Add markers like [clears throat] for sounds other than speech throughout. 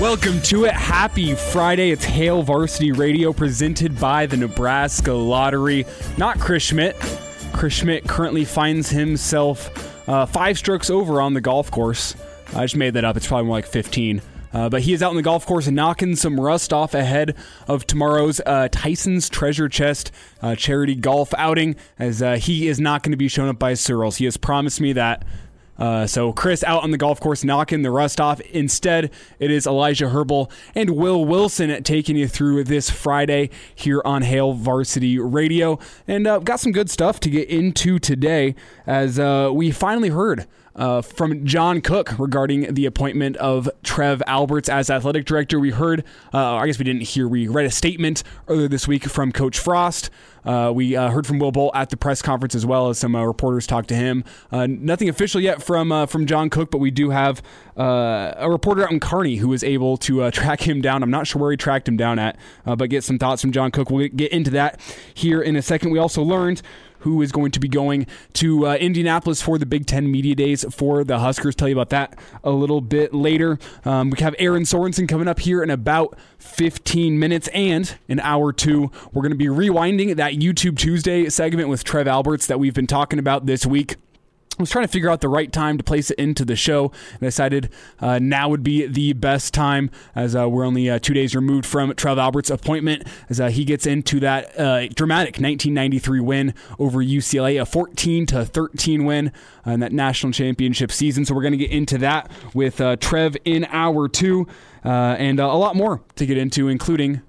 Welcome to it. Happy Friday. It's Hail Varsity Radio presented by the Nebraska Lottery. Not Chris Schmitz. Chris Schmitz currently finds himself uh, five strokes over on the golf course. I just made that up. It's probably more like 15. Uh, but he is out on the golf course and knocking some rust off ahead of tomorrow's uh, Tyson's Treasure Chest uh, charity golf outing, as uh, he is not going to be shown up by Searles. He has promised me that. Uh, so Chris out on the golf course knocking the rust off. Instead, it is Elijah Herbal and Will Wilson taking you through this Friday here on Hail Varsity Radio. And uh, got some good stuff to get into today as uh, we finally heard uh, from John Cook regarding the appointment of Trev Alberts as athletic director. We heard, uh, I guess we didn't hear, we read a statement earlier this week from Coach Frost. Uh, we uh, heard from Will Bolt at the press conference as well as some uh, reporters talked to him. Uh, nothing official yet from from John Cook, but we do have a reporter out in Kearney who was able to [laughs] track him down. I'm not sure where he tracked him down at, but get some thoughts from John Cook. We'll get into that here in a second. We also learned who is going to be going to uh, Indianapolis for the Big Ten Media Days for the Huskers. Tell you about that a little bit later. Um, we have Erin Sorensen coming up here in about 15 minutes and an hour two. We're going to be rewinding that YouTube Tuesday segment with Trev Alberts that we've been talking about this week. I was trying to figure out the right time to place it into the show, and decided uh, now would be the best time as uh, we're only uh, two days removed from Trev Albert's appointment as uh, he gets into that uh, dramatic 1993 win over UCLA, a 14 to 13 win in that national championship season. So we're going to get into that with uh, Trev in hour two, and a lot more to get into, including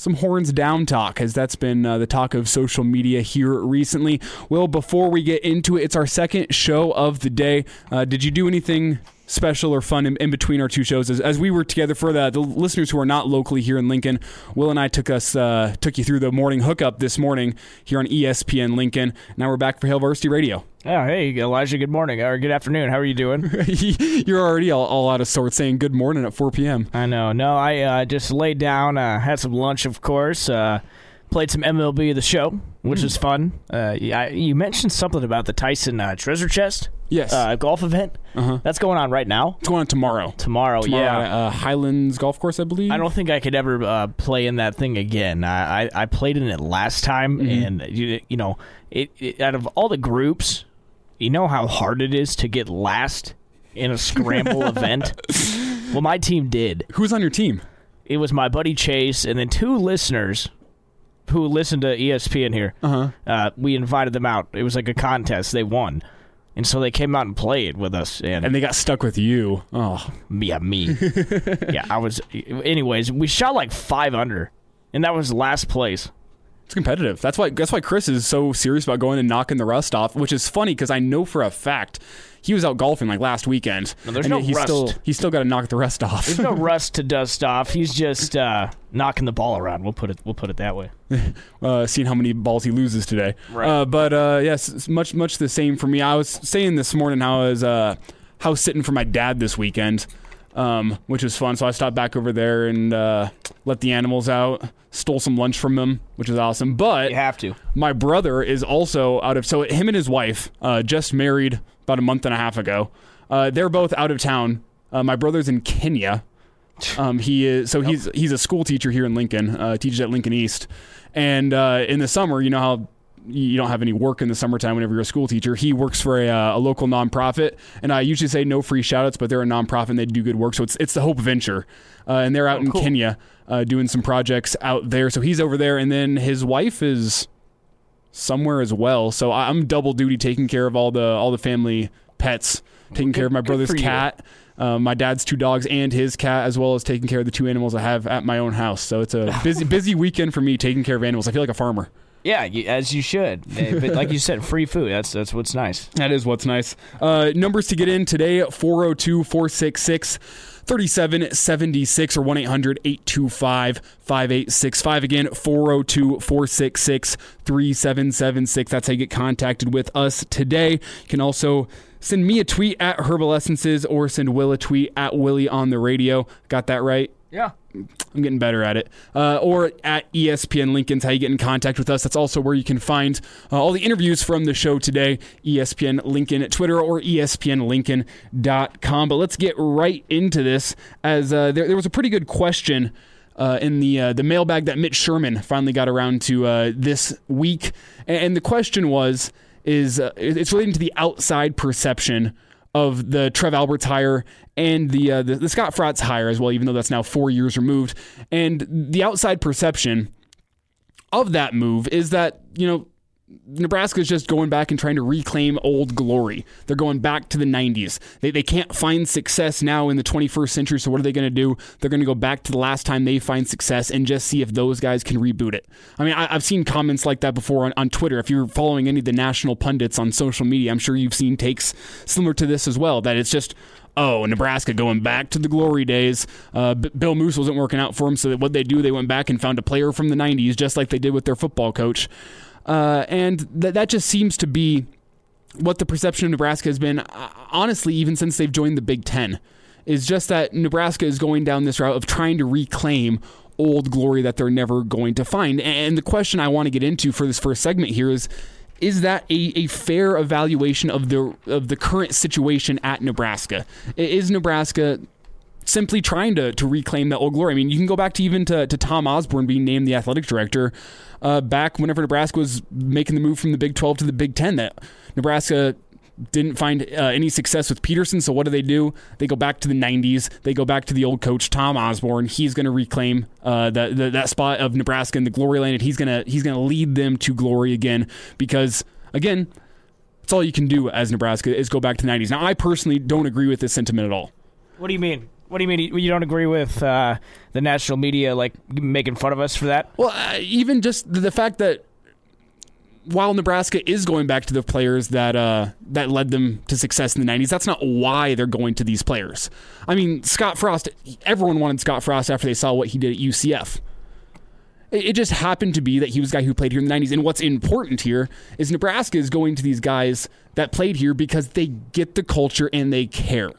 some horns down talk, as that's been uh, the talk of social media here recently. Well, before we get into it, it's our second show of the day. Uh, did you do anything special or fun in, in, between our two shows as, as we were together for the, the listeners who are not locally here in Lincoln. Will and I took us uh, took you through the morning hookup this morning here on ESPN Lincoln. Now we're back for Hail Varsity Radio. Yeah, hey Elijah. Good morning or good afternoon. How are you doing? [laughs] You're already all, all, out of sorts saying good morning at 4 p.m. I know. No, I uh, just laid down, uh, had some lunch, of course. Uh, played some MLB the show, which mm. is fun. Uh, you mentioned something about the Tyson uh, Treasure Chest. Yes. Uh, golf event. Uh-huh. That's going on right now. It's going on tomorrow. Tomorrow, tomorrow yeah. At, uh, Highlands Golf Course, I believe. I don't think I could ever uh, play in that thing again. I, I, I, played in it last time, mm-hmm. and you, you know, it, it, out of all the groups, you know how hard it is to get last in a scramble [laughs] event. Well, my team did. Who's on your team? It was my buddy Chase, and then two listeners who listen to ESPN here. Uh-huh. Uh, we invited them out. It was like a contest. They won. And so they came out and played with us, and, and they got stuck with you. Oh, yeah, me. Uh, [laughs] yeah, I was. Anyways, we shot like five under, and that was last place. It's competitive. That's why. That's why Chris is so serious about going and knocking the rust off. Which is funny because I know for a fact he was out golfing like last weekend. No, there's no he's rust. Still, he's still got to knock the rust off. There's no [laughs] rust to dust off. He's just uh, knocking the ball around. We'll put it. We'll put it that way. [laughs] uh, seeing how many balls he loses today. Right. Uh, but uh, yes, much much the same for me. I was saying this morning how I was uh, house sitting for my dad this weekend. Um, which was fun. So I stopped back over there and uh, let the animals out. Stole some lunch from them, which is awesome. But you have to. My brother is also out of. So him and his wife uh, just married about a month and a half ago. Uh, they're both out of town. Uh, my brother's in Kenya. Um, he is so he's he's a school teacher here in Lincoln. Uh, teaches at Lincoln East, and uh, in the summer, you know how you don't have any work in the summertime whenever you're a school teacher. He works for a, uh, a local nonprofit, and I usually say no free shoutouts, but they're a nonprofit and they do good work. So it's it's the Hope Venture, uh, and they're out in Kenya uh, doing some projects out there. So he's over there, and then his wife is somewhere as well. So I'm double duty taking care of all the all the family pets, taking care of my brother's cat. Uh, my dad's two dogs and his cat, as well as taking care of the two animals I have at my own house. So it's a [laughs] busy, busy weekend for me taking care of animals. I feel like a farmer. Yeah, you, as you should. Eh, but like you said, free food. That's that's what's nice. That is what's nice. Uh, numbers to get in today 402 466 3776 or 1 800 825 5865. Again, 402 466 3776. That's how you get contacted with us today. You can also send me a tweet at Herbal Essences or send Will a tweet at Willie on the radio. Got that right? Yeah. I'm getting better at it. Uh, or at ESPN Lincoln's how you get in contact with us. That's also where you can find uh, all the interviews from the show today. ESPN Lincoln Twitter or ESPNLincoln.com. But let's get right into this as uh, there, there was a pretty good question. Uh, in the uh, the mailbag that Mitch Sherman finally got around to uh, this week, and, and the question was is it's relating to the outside perception of the Trev Alberts hire and the, uh, the the Scott Frost hire as well, even though that's now four years removed. And the outside perception of that move is that you know Nebraska is just going back and trying to reclaim old glory. They're going back to the 90s. They, they can't find success now in the 21st century, so what are they going to do? They're going to go back to the last time they find success and just see if those guys can reboot it. I mean, I, I've seen comments like that before on, on Twitter. If you're following any of the national pundits on social media, I'm sure you've seen takes similar to this as well, that it's just oh, Nebraska going back to the glory days. Uh, Bill Moos wasn't working out for them, so what they do, they went back and found a player from the 90s, just like they did with their football coach. Uh, and th- that just seems to be what the perception of Nebraska has been, uh, honestly, even since they've joined the Big Ten, is just that Nebraska is going down this route of trying to reclaim old glory that they're never going to find. And the question I want to get into for this first segment here is is that a, a fair evaluation of the of the current situation at Nebraska? Is Nebraska simply trying to, to reclaim that old glory. I mean, you can go back to even to, to Tom Osborne being named the athletic director uh, back whenever Nebraska was making the move from the Big 12 to the Big 10. That Nebraska didn't find uh, any success with Pederson. So what do they do? They go back to the 90s. They go back to the old coach Tom Osborne. He's going to reclaim uh, the, the, that spot of Nebraska in the glory land. And he's going to he's to lead them to glory again because again. That's all you can do as Nebraska is go back to the 90s. Now, I personally don't agree with this sentiment at all. What do you mean? What do you mean you don't agree with uh, the national media like making fun of us for that? Well, uh, even just the, fact that while Nebraska is going back to the players that uh, that led them to success in the '90s, that's not why they're going to these players. I mean, Scott Frost. Everyone wanted Scott Frost after they saw what he did at UCF. It, it just happened to be that he was a guy who played here in the '90s. And what's important here is Nebraska is going to these guys that played here because they get the culture and they care.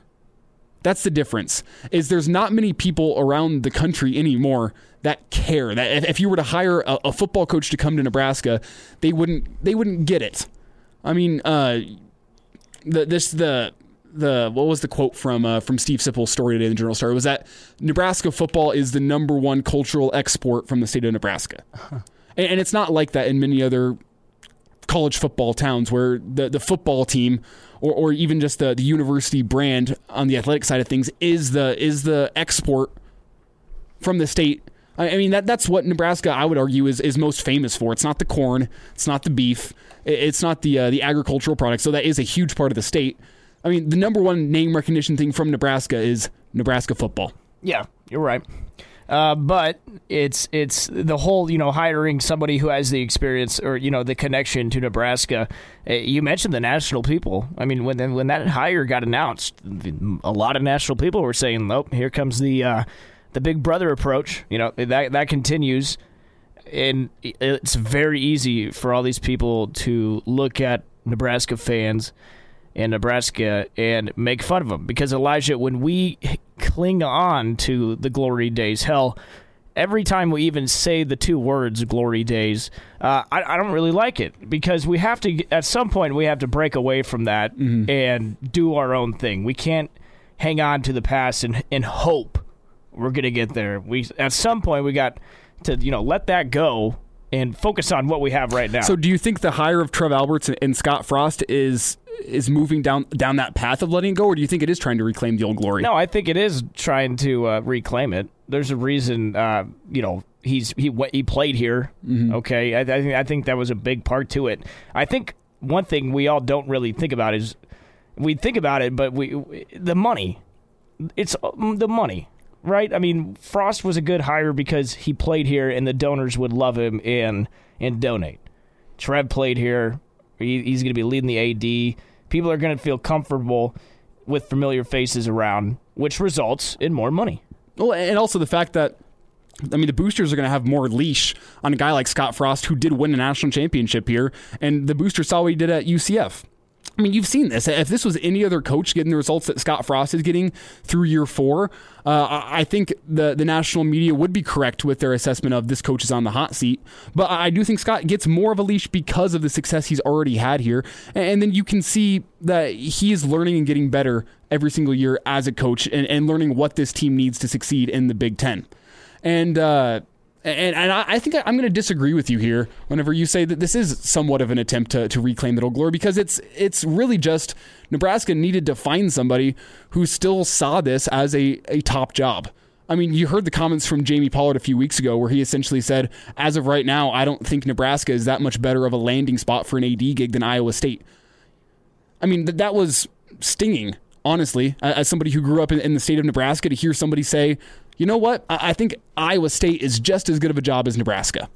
That's the difference. Is there's not many people around the country anymore that care. That if, you were to hire a, a, football coach to come to Nebraska, they wouldn't they wouldn't get it. I mean, uh, the this the the what was the quote from uh, from Steve Sipple's story today in the Journal Star was that Nebraska football is the number one cultural export from the state of Nebraska, and, and it's not like that in many other college football towns where the, the football team or, or even just the, the university brand on the athletic side of things is the is the export from the state. I, I mean that that's what Nebraska I would argue is, is most famous for. It's not the corn, it's not the beef, it's not the uh, the agricultural products. So that is a huge part of the state. I mean the number one name recognition thing from Nebraska is Nebraska football. Yeah, you're right. Uh, but it's it's the whole you know hiring somebody who has the experience or you know the connection to Nebraska. Uh, you mentioned the national people. I mean, when when that hire got announced, a lot of national people were saying, "Nope, here comes the uh, the Big Brother approach." You know that that continues, and it's very easy for all these people to look at Nebraska fans in Nebraska and make fun of them because Elijah, when we cling on to the glory days, hell, every time we even say the two words "glory days," uh, I, I, don't really like it because we have to. At some point, we have to break away from that mm-hmm. and do our own thing. We can't hang on to the past and and hope we're gonna get there. We at some point we got to you know let that go and focus on what we have right now. So, do you think the hire of Trev Alberts and Scott Frost is is moving down down that path of letting go, or do you think it is trying to reclaim the old glory? No, I think it is trying to uh, reclaim it. There's a reason, uh, you know, he's he he played here. Mm-hmm. Okay, I, I think I think that was a big part to it. I think one thing we all don't really think about is we think about it, but we the money. It's um, the money, right? I mean, Frost was a good hire because he played here, and the donors would love him and and donate. Trev played here. He, he's going to be leading the AD. People are going to feel comfortable with familiar faces around, which results in more money. Well, and also the fact that I mean, the boosters are going to have more leash on a guy like Scott Frost, who did win a national championship here, and the boosters saw what he did at UCF. I mean, you've seen this. If this was any other coach getting the results that Scott Frost is getting through year four, uh, I think the the national media would be correct with their assessment of this coach is on the hot seat. But I do think Scott gets more of a leash because of the success he's already had here, and then you can see that he is learning and getting better every single year as a coach, and, and learning what this team needs to succeed in the Big Ten. And uh, and, and I think I'm going to disagree with you here whenever you say that this is somewhat of an attempt to, to reclaim the old glory because it's it's really just Nebraska needed to find somebody who still saw this as a, a top job. I mean, you heard the comments from Jamie Pollard a few weeks ago where he essentially said, as of right now, I don't think Nebraska is that much better of a landing spot for an AD gig than Iowa State. I mean, that, that was stinging, honestly, as somebody who grew up in, in the state of Nebraska to hear somebody say, you know what? I, I think Iowa State is just as good of a job as Nebraska.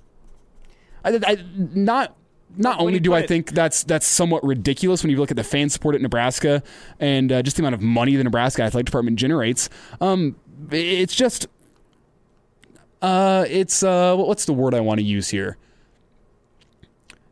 I, I, not not only do I it, think that's that's somewhat ridiculous when you look at the fan support at Nebraska and uh, just the amount of money the Nebraska athletic department generates, um, it's just uh, it's uh, what's the word I want to use here?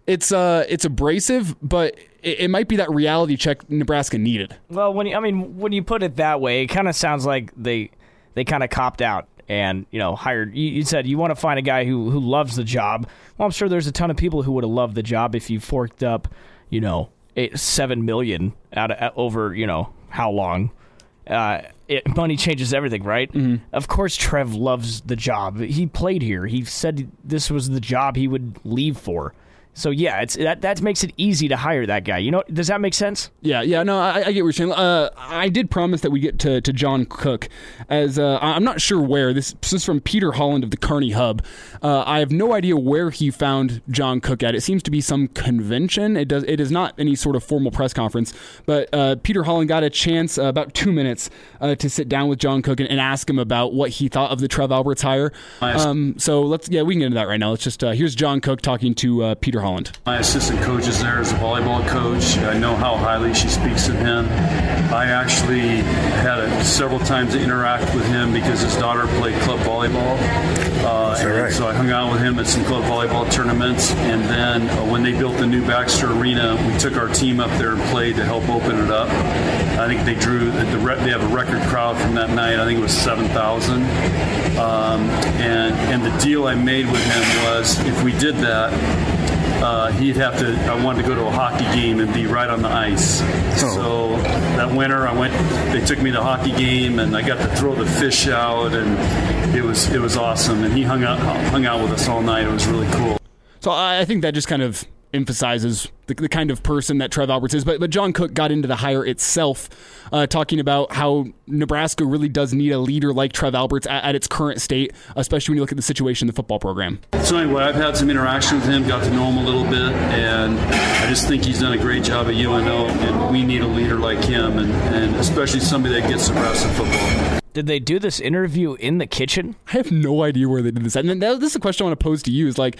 It's uh, it's abrasive, but it, it, might be that reality check Nebraska needed. Well, when you, I mean when you put it that way, it kind of sounds like they they kind of copped out and you know hired. You, you, said you want to find a guy who who loves the job. Well, I'm sure there's a ton of people who would have loved the job if you forked up, you know, eight, seven million out of, over you know how long. Uh, it, money changes everything, right? Mm-hmm. Of course, Trev loves the job. He played here. He said this was the job he would leave for. So yeah, it's that that makes it easy to hire that guy. You know, does that make sense? Yeah, yeah. No, I, I get what you're saying. Uh, I did promise that we get to, to John Cook, as uh, I'm not sure where this, this is from Peter Holland of the Kearney Hub. Uh, I have no idea where he found John Cook at. It seems to be some convention. It does. It is not any sort of formal press conference. But uh, Peter Holland got a chance, uh, about two minutes, uh, to sit down with John Cook and, and, ask him about what he thought of the Trev Alberts hire. Um, so let's yeah, we can get into that right now. Let's just here's John Cook talking to Peter Holland. My assistant coach is there as a volleyball coach. I know how highly she speaks of him. I actually had a, several times to interact with him because his daughter played club volleyball. Uh, and right? So I hung out with him at some club volleyball tournaments. And then uh, when they built the new Baxter Arena, we took our team up there and played to help open it up. I think they drew the they have a record crowd from that night. I think it was seven thousand. Um, and and the deal I made with him was if we did that uh, he'd have to. I wanted to go to a hockey game and be right on the ice. Oh. So that winter, I went. They took me to a hockey game, and I got to throw the fish out, and it was it was awesome. And he hung out hung out with us all night. It was really cool. So I think that just kind of emphasizes the, the, kind of person that Trev Alberts is. But, but John Cook got into the hire itself, uh, talking about how Nebraska really does need a leader like Trev Alberts at, at, its current state, especially when you look at the situation in the football program. So, anyway, I've had some interaction with him, got to know him a little bit, and I just think he's done a great job at UNO, and we need a leader like him, and, and especially somebody that gets Nebraska football. Did they do this interview in the kitchen? I have no idea where they did this. And that, this is a question I want to pose to you: Is like,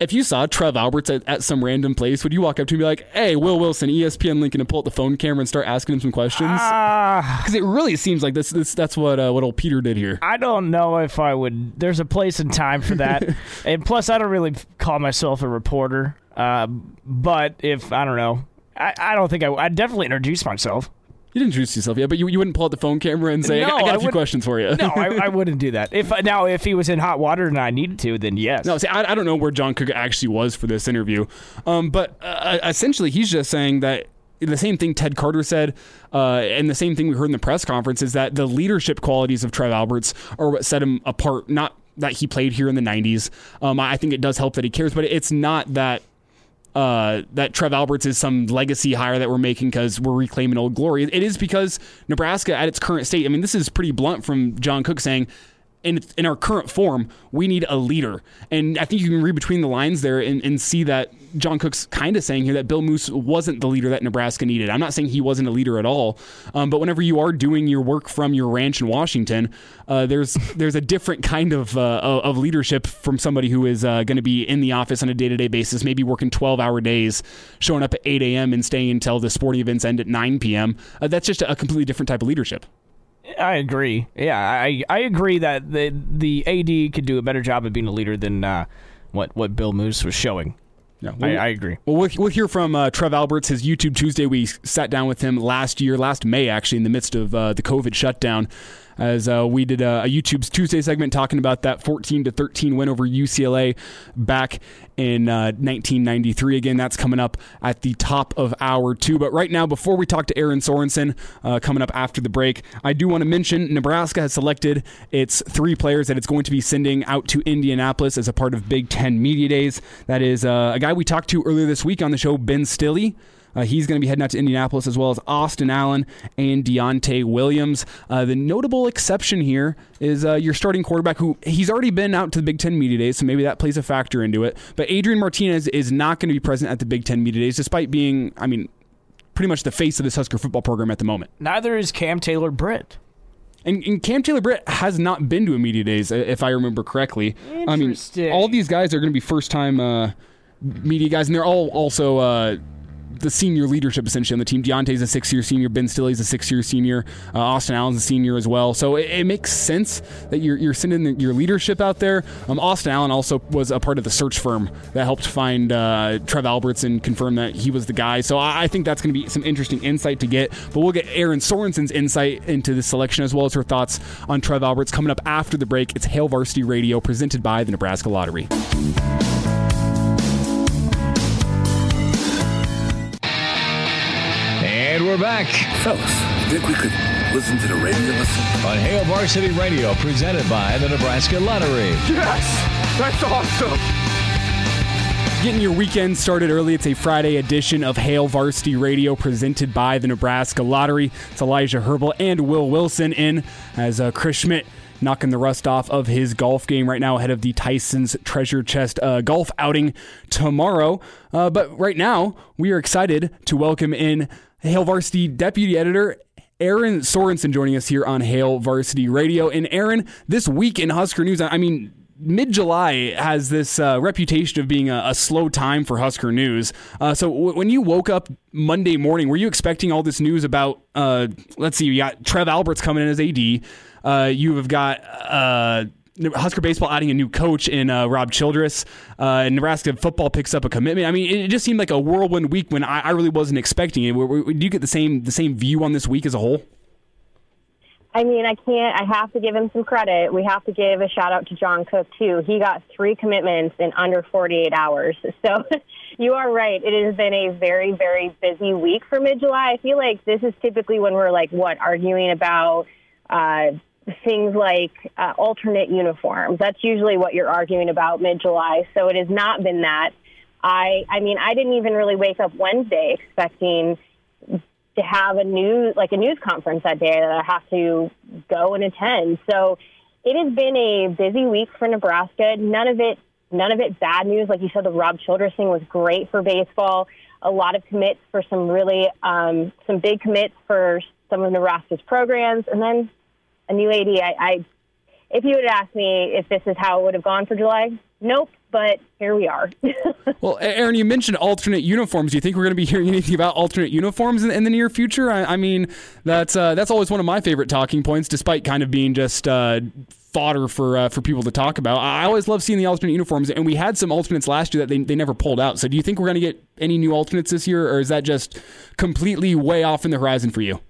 if you saw Trev Alberts at, at some random place, would you walk up to him and be like, "Hey, Will Wilson, ESPN Lincoln," and pull out the phone camera and start asking him some questions? Because uh, it really seems like this. this that's what uh, what old Peter did here. I don't know if I would. There's a place and time for that, [laughs] and plus, I don't really call myself a reporter. Uh, but if I don't know, I, I don't think I. I'd definitely introduce myself. You didn't introduce yourself yet, but you, you wouldn't pull out the phone camera and say, no, "I got a few questions for you." no, I, I, [laughs] wouldn't do that. If now, if he was in hot water and I needed to, then yes. No, see, I, I don't know where John Cook actually was for this interview, um, but uh, essentially, he's just saying that the same thing Ted Carter said, uh, and the same thing we heard in the press conference is that the leadership qualities of Trev Alberts are what set him apart, not that he played here in the 90s. Um, I think it does help that he cares, but it's not that uh, that Trev Alberts is some legacy hire that we're making because we're reclaiming old glory. It is because Nebraska, at its current state, I mean, this is pretty blunt from John Cook saying in in our current form, we need a leader. And I think you can read between the lines there and, and see that John Cook's kind of saying here that Bill Moos wasn't the leader that Nebraska needed. I'm not saying he wasn't a leader at all, um, but whenever you are doing your work from your ranch in Washington, uh, there's there's a different kind of uh, of leadership from somebody who is uh, going to be in the office on a day to day basis, maybe working 12 hour days, showing up at 8 a.m. and staying until the sporting events end at 9 p.m. Uh, that's just a completely different type of leadership. I agree. Yeah, I I agree that the the AD could do a better job of being a leader than uh, what what Bill Moos was showing. Yeah, well, I, I, agree. Well, we'll, we'll hear from uh, Trev Alberts, his YouTube Tuesday. We sat down with him last year, last May, actually, in the midst of uh, the COVID shutdown as uh, we did a, a YouTube's Tuesday segment talking about that 14 to 13 win over UCLA back in uh, 1993. Again, that's coming up at the top of hour two. But right now, before we talk to Erin Sorensen, uh, coming up after the break, I do want to mention Nebraska has selected its three players that it's going to be sending out to Indianapolis as a part of Big Ten Media Days. That is uh, a guy we talked to earlier this week on the show, Ben Stille. Uh, he's going to be heading out to Indianapolis as well as Austin Allen and Deontai Williams. Uh, the notable exception here is uh, your starting quarterback, who he's already been out to the Big Ten Media Days, so maybe that plays a factor into it. But Adrian Martinez is not going to be present at the Big Ten Media Days, despite being, I mean, pretty much the face of this Husker football program at the moment. Neither is Cam Taylor Britt. And, and, Cam Taylor Britt has not been to a media days, if I remember correctly. I mean, all these guys are going to be first time uh, media guys, and they're all also uh, the senior leadership essentially on the team. Deontai's a six year senior. Ben Stille's a six year senior. Uh, Austin Allen's a senior as well. So it, it makes sense that you're, you're sending the, your leadership out there. Um, Austin Allen also was a part of the search firm that helped find uh, Trev Alberts and confirm that he was the guy. So I, I think that's going to be some interesting insight to get. But we'll get Erin Sorensen's insight into this selection as well as her thoughts on Trev Alberts coming up after the break. It's Hail Varsity Radio presented by the Nebraska Lottery. We're back. Fellas, think we could listen to the radio listen? On Hail Varsity Radio, presented by the Nebraska Lottery. Yes! That's awesome! Getting your weekend started early. It's a Friday edition of Hail Varsity Radio presented by the Nebraska Lottery. It's Elijah Herbal and Will Wilson in as uh, Chris Schmitz knocking the rust off of his golf game right now ahead of the Tyson's Treasure Chest uh, golf outing tomorrow. Uh, but right now, we are excited to welcome in Hail Varsity Deputy Editor Erin Sorensen joining us here on Hail Varsity Radio. And Erin, this week in Husker News, I mean, mid July has this uh, reputation of being a, a, slow time for Husker news. Uh, so w- when you woke up Monday morning, were you expecting all this news about? Uh, let's see, you got Trev Alberts coming in as AD. Uh, you have got uh, Husker baseball adding a new coach in uh, Rob Childress. Uh, Nebraska football picks up a commitment. I mean, it just seemed like a whirlwind week when I, I really wasn't expecting it. Do you get the same the same view on this week as a whole? I mean, I can't. I have to give him some credit. We have to give a shout out to John Cook too. He got three commitments in under 48 hours. [laughs] So you are right. It has been a very, very busy week for mid July. I feel like this is typically when we're like what arguing about. Uh, things like uh, alternate uniforms. That's usually what you're arguing about mid July. So it has not been that. I, I mean, I didn't even really wake up Wednesday expecting to have a news like a news conference that day that I have to go and attend. So it has been a busy week for Nebraska. None of it, none of it bad news. Like you said, the Rob Childress thing was great for baseball. A lot of commits for some really um, some big commits for some of Nebraska's programs, and then a new AD. I, I if you had asked me if this is how it would have gone for July, nope. But here we are. [laughs] well, Erin, you mentioned alternate uniforms. Do you think we're going to be [laughs] hearing anything about alternate uniforms in, in the near future? I, I mean, that's uh, that's always one of my favorite talking points, despite kind of being just uh, fodder for uh, for people to talk about. I always love seeing the alternate uniforms, and we had some alternates last year that they, they never pulled out. So, do you think we're going to get any new alternates this year, or is that just completely way off in the horizon for you?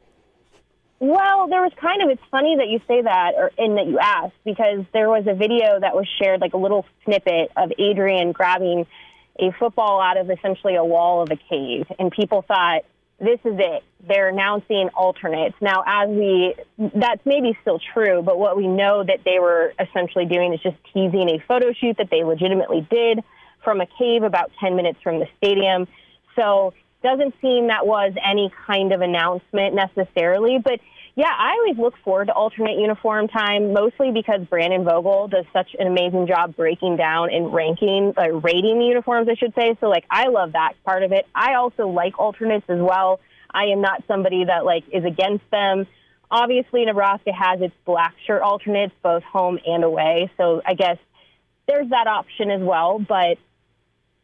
Well, there was kind of, it's funny that you say that or in that you asked because there was a video that was shared, like a little snippet of Adrian grabbing a football out of essentially a wall of a cave. And people thought, this is it. They're announcing alternates. Now, as we, that's maybe still true, but what we know that they were essentially doing is just teasing a photo shoot that they legitimately did from a cave about 10 minutes from the stadium. So, doesn't seem that was any kind of announcement necessarily, but yeah, I always look forward to alternate uniform time, mostly because Brandon Vogel does such an amazing job breaking down and ranking, uh, rating the uniforms, I should say. So, like, I love that part of it. I also like alternates as well. I am not somebody that, like, is against them. Obviously, Nebraska has its black shirt alternates, both home and away. So, I guess there's that option as well. But,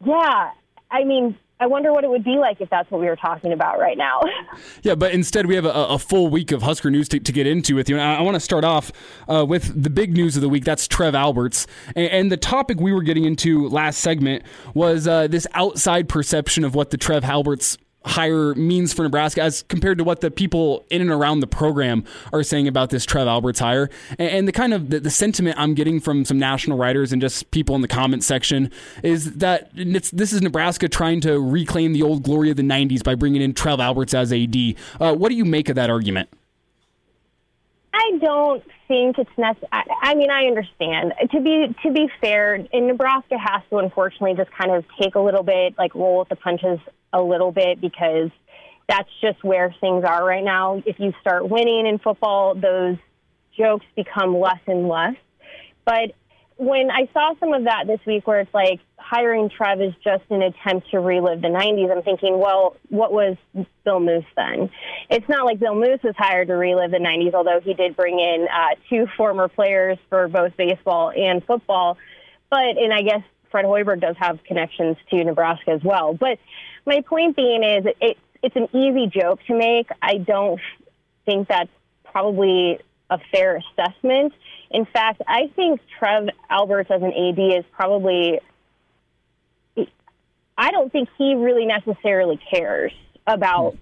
yeah, I mean, I wonder what it would be like if that's what we were talking about right now. [laughs] yeah, but instead we have a, a, full week of Husker news to, to get into with you. And I, I want to start off uh, with the big news of the week. That's Trev Alberts. And, and the topic we were getting into last segment was uh, this outside perception of what the Trev Alberts hire means for Nebraska as compared to what the people in and around the program are saying about this Trev Alberts hire. And, and the kind of the, the, sentiment I'm getting from some national writers and just people in the comment section is that this is Nebraska trying to reclaim the old glory of the 90s by bringing in Trev Alberts as AD. Uh, what do you make of that argument? I don't think it's necessary. I mean, I understand. To be to be fair, in Nebraska has to unfortunately just kind of take a little bit, like roll with the punches a little bit because that's just where things are right now. If you start winning in football, those jokes become less and less. But when I saw some of that this week where it's like hiring Trev is just an attempt to relive the 90s, I'm thinking, well, what was Bill Moos then? It's not like Bill Moos was hired to relive the 90s, although he did bring in uh, two former players for both baseball and football. But, and I guess Fred Hoiberg does have connections to Nebraska as well. But my point being is it, it's an easy joke to make. I don't think that's probably a fair assessment. In fact, I think Trev Alberts as an AD is probably, I don't think he really necessarily cares about,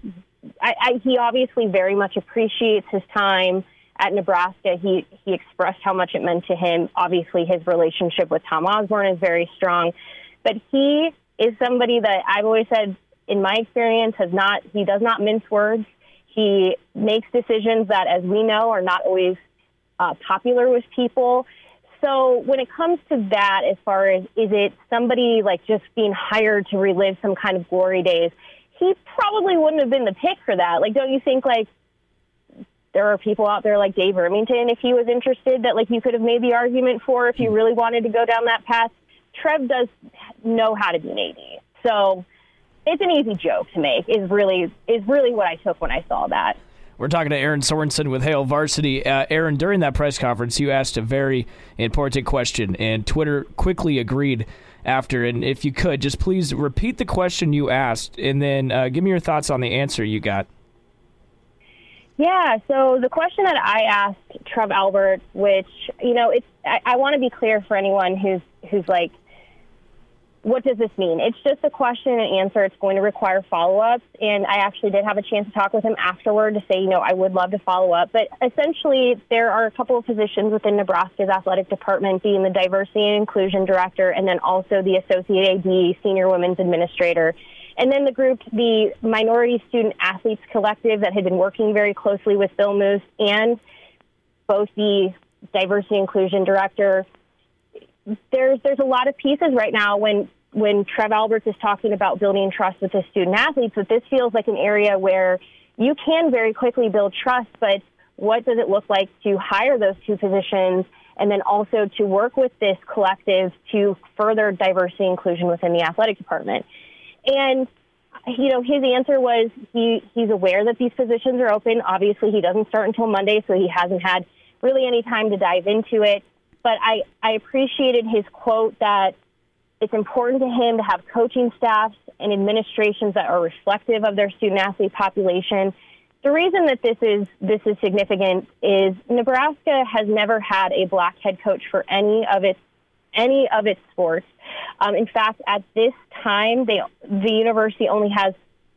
I, I, he obviously very much appreciates his time at Nebraska. He, he expressed how much it meant to him. Obviously, his relationship with Tom Osborne is very strong, but he is somebody that I've always said, in my experience, has not, he does not mince words. He makes decisions that, as we know, are not always uh, popular with people. So when it comes to that, as far as is it somebody like just being hired to relive some kind of glory days, he probably wouldn't have been the pick for that. Like, don't you think like there are people out there like Dave Rimington, if he was interested, that like you could have made the argument for if you really wanted to go down that path? Trev does know how to be an AD. So it's an easy joke to make. Is really is really what I took when I saw that. We're talking to Erin Sorensen with Hail Varsity. Uh, Erin, during that press conference, you asked a very important question, and Twitter quickly agreed after. And if you could, just please repeat the question you asked, and then uh, give me your thoughts on the answer you got. Yeah, so the question that I asked Trev Albert, which you know, it's I, I want to be clear for anyone who's who's like what does this mean? It's just a question and answer. It's going to require follow ups. And I actually did have a chance to talk with him afterward to say, you know, I would love to follow up. But essentially, there are a couple of positions within Nebraska's athletic department, being the diversity and inclusion director, and then also the associate AD, senior women's administrator. And then the group, the Minority Student Athletes Collective, that had been working very closely with Bill Moos and both the diversity inclusion director there's there's a lot of pieces right now when when Trev Alberts is talking about building trust with the student athletes, that this feels like an area where you can very quickly build trust, but what does it look like to hire those two positions and then also to work with this collective to further diversity inclusion within the athletic department? And you know, his answer was he he's aware that these positions are open. Obviously, he doesn't start until Monday, so he hasn't had really any time to dive into it. But I, I appreciated his quote that it's important to him to have coaching staffs and administrations that are reflective of their student athlete population. The reason that this is this is significant is Nebraska has never had a black head coach for any of its any of its sports. Um, in fact, at this time, they, the university only has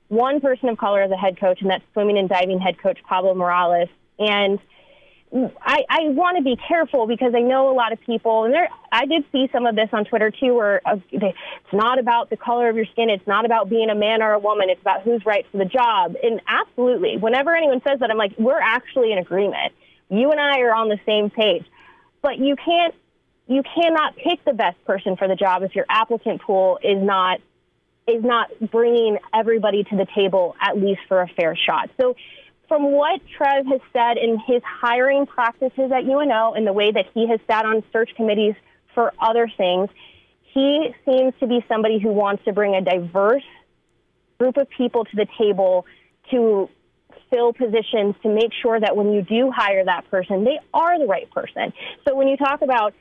one person of color as a head coach, and that's swimming and diving head coach Pablo Morales. And I, I want to be careful because I know a lot of people, and there I did see some of this on Twitter too, where it's not about the color of your skin, it's not about being a man or a woman, it's about who's right for the job. And absolutely, whenever anyone says that, I'm like, we're actually in agreement. You and I are on the same page, but you can't, you cannot pick the best person for the job if your applicant pool is not is not bringing everybody to the table at least for a fair shot. So from what Trev has said in his hiring practices at UNO and the way that he has sat on search committees for other things, he seems to be somebody who wants to bring a diverse group of people to the table to fill positions to make sure that when you do hire that person, they are the right person. So when you talk about,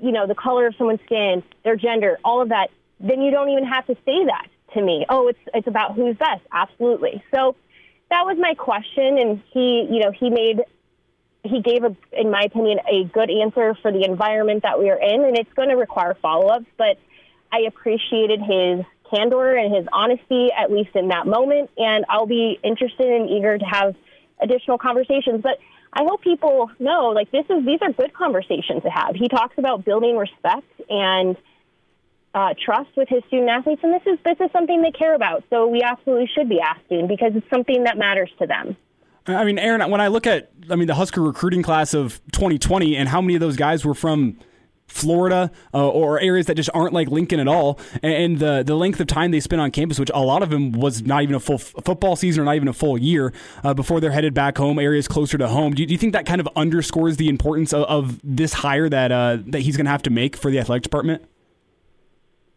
you know, the color of someone's skin, their gender, all of that, then you don't even have to say that to me. Oh, it's it's about who's best. Absolutely. So that was my question, and he, you know, he made, he gave, a, in my opinion, a good answer for the environment that we are in, and it's going to require follow ups. But I appreciated his candor and his honesty, at least in that moment, and I'll be interested and eager to have additional conversations. But I hope people know, like this is these are good conversations to have. He talks about building respect and uh, trust with his student athletes, and this is this is something they care about. So we absolutely should be asking because it's something that matters to them. I mean, Erin, when I look at, I mean, the Husker recruiting class of 2020, and how many of those guys were from Florida uh, or areas that just aren't like Lincoln at all, and the the length of time they spent on campus, which a lot of them was not even a full f- football season or not even a full year uh, before they're headed back home, areas closer to home. Do you, do you think that kind of underscores the importance of, of this hire that uh, that he's going to have to make for the athletic department?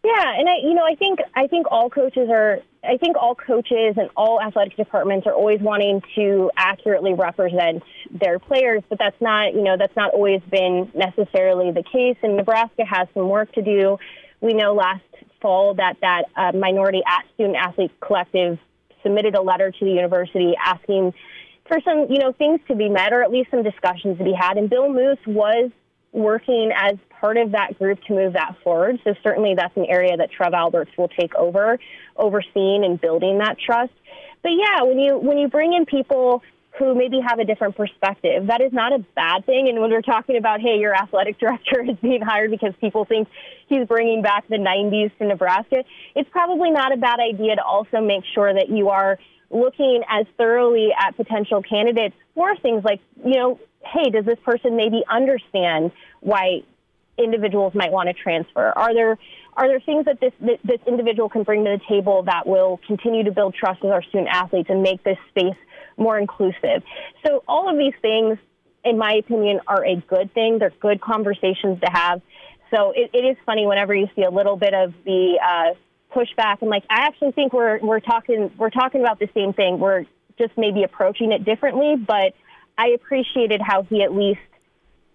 Yeah, and I, you know, I think I think all coaches are. I think all coaches and all athletic departments are always wanting to accurately represent their players, but that's not, you know, that's not always been necessarily the case. And Nebraska has some work to do. We know last fall that that uh, minority student athlete collective submitted a letter to the university asking for some, you know, things to be met or at least some discussions to be had. And Bill Moos was working as part of that group to move that forward. So certainly that's an area that Trev Alberts will take over, overseeing and building that trust. But yeah, when you when you bring in people who maybe have a different perspective, that is not a bad thing. And when we're talking about, hey, your athletic [laughs] director is being hired because people think he's bringing back the 90s to Nebraska, it's probably not a bad idea to also make sure that you are looking as thoroughly at potential candidates for things like, you know, hey, does this person maybe understand why individuals might want to transfer? Are there are there things that this this individual can bring to the table that will continue to build trust with our student athletes and make this space more inclusive? So all of these things, in my opinion, are a good thing. They're good conversations to have. So it, it is funny whenever you see a little bit of the uh, pushback. And like, I actually think we're we're talking we're talking about the same thing. We're just maybe approaching it differently, but I appreciated how he at least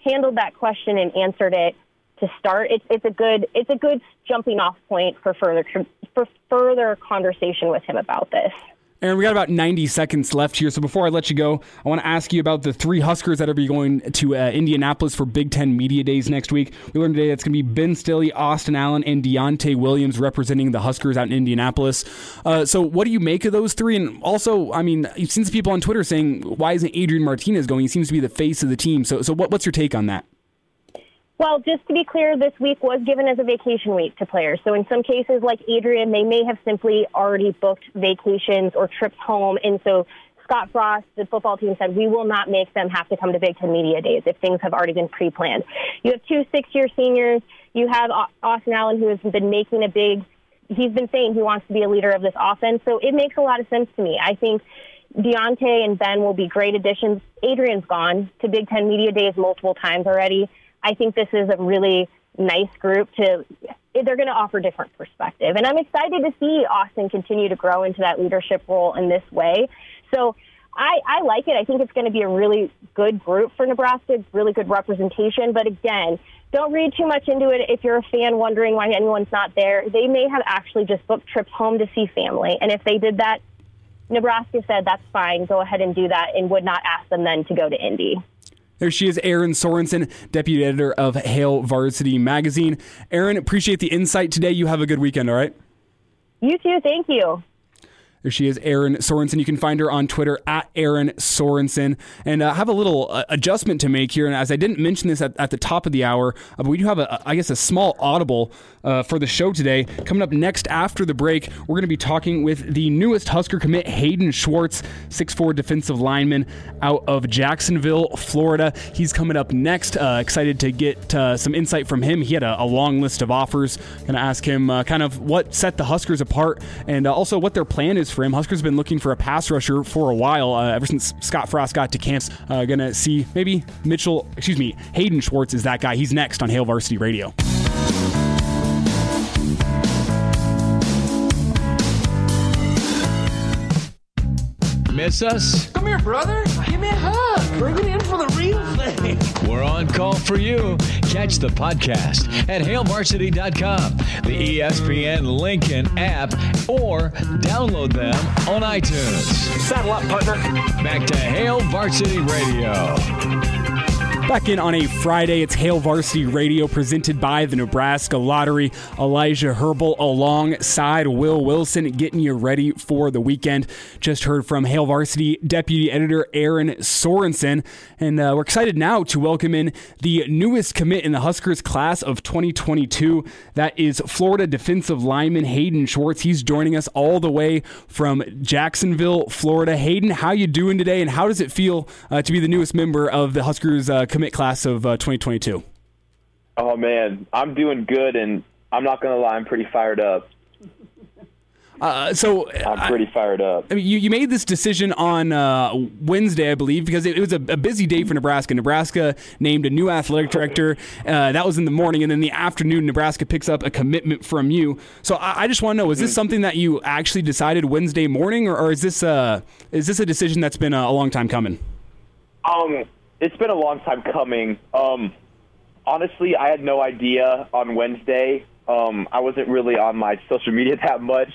handled that question and answered it to start. It's it's a good it's a good jumping off point for further for further conversation with him about this. Erin, we got about 90 seconds left here. So before I let you go, I want to ask you about the three Huskers that are be going to uh, Indianapolis for Big Ten Media Days next week. We learned today that's going to be Ben Stille, Austin Allen, and Deontai Williams representing the Huskers out in Indianapolis. Uh, so what do you make of those three? And also, I mean, you've seen some people on Twitter saying, why isn't Adrian Martinez going? He seems to be the face of the team. So, so what, what's your take on that? Well, just to be clear, this week was given as a vacation week to players. So in some cases, like Adrian, they may have simply already booked vacations or trips home. And so Scott Frost, the football team, said, we will not make them have to come to Big Ten Media Days if things have already been pre-planned. You have two six-year seniors. You have Austin Allen, who has been making a big, he's been saying he wants to be a leader of this offense. So it makes a lot of sense to me. I think Deontai and Ben will be great additions. Adrian's gone to Big Ten Media Days multiple times already. I think this is a really nice group to they're going to offer different perspective and i'm excited to see austin continue to grow into that leadership role in this way so I, I like it. I think it's going to be a really good group for Nebraska, really good representation. But again, don't read too much into it if you're a fan wondering why anyone's not there. They may have actually just booked trips home to see family. And if they did that, Nebraska said that's fine, go ahead and do that, and would not ask them then to go to Indy. There she is, Erin Sorensen, deputy editor of Hail Varsity Magazine. Erin, appreciate the insight today. You have a good weekend, all right? You too. Thank you. There she is, Erin Sorensen. You can find her on Twitter at Erin Sorensen. And I uh, have a little uh, adjustment to make here. And as I didn't mention this at, at the top of the hour, uh, but we do have, a, I guess, a small audible uh, for the show today. Coming up next after the break, we're going to be talking with the newest Husker commit, Hayden Schwartz, 6'4 defensive lineman out of Jacksonville, Florida. He's coming up next. Uh, excited to get uh, some insight from him. He had a, a long list of offers. Going to ask him kind of what set the Huskers apart and also what their plan is for him. Huskers have been looking for a pass rusher for a while, uh, ever since Scott Frost got to camps. Uh, gonna see maybe Mitchell, excuse me, Hayden Schwartz is that guy. He's next on Hail Varsity Radio. Miss us? Come here, brother. Give me a hug. Bring it in for the real thing. We're on call for you. Catch the podcast at hailvarsity.com, the ESPN Lincoln app, or download them on iTunes. Saddle up, partner. Back to Hail Varsity Radio. Back in on a Friday, it's Hail Varsity Radio presented by the Nebraska Lottery. Elijah Herbal alongside Will Wilson getting you ready for the weekend. Just heard from Hail Varsity Deputy Editor Erin Sorensen. And uh, we're excited now to welcome in the newest commit in the Huskers class of 2022. That is Florida defensive lineman Hayden Schwartz. He's joining us all the way from Jacksonville, Florida. Hayden, how you doing today, and how does it feel uh, to be the newest member of the Huskers uh, commit class of uh, 2022? Oh man, I'm doing good, and I'm not gonna lie, I'm pretty fired up. Uh, so I'm pretty fired up. I mean, you, you made this decision on uh, Wednesday, I believe, because it, it was a, a, busy day for Nebraska. Nebraska named a new athletic director. Uh, that was in the morning, and then the afternoon, Nebraska picks up a commitment from you. So I, I just want to know: is this mm. something that you actually decided Wednesday morning, or, or is this uh, is this a decision that's been a, a long time coming? Um, it's been a long time coming. Um, honestly, I had no idea on Wednesday. Um, I wasn't really on my social media [laughs] that much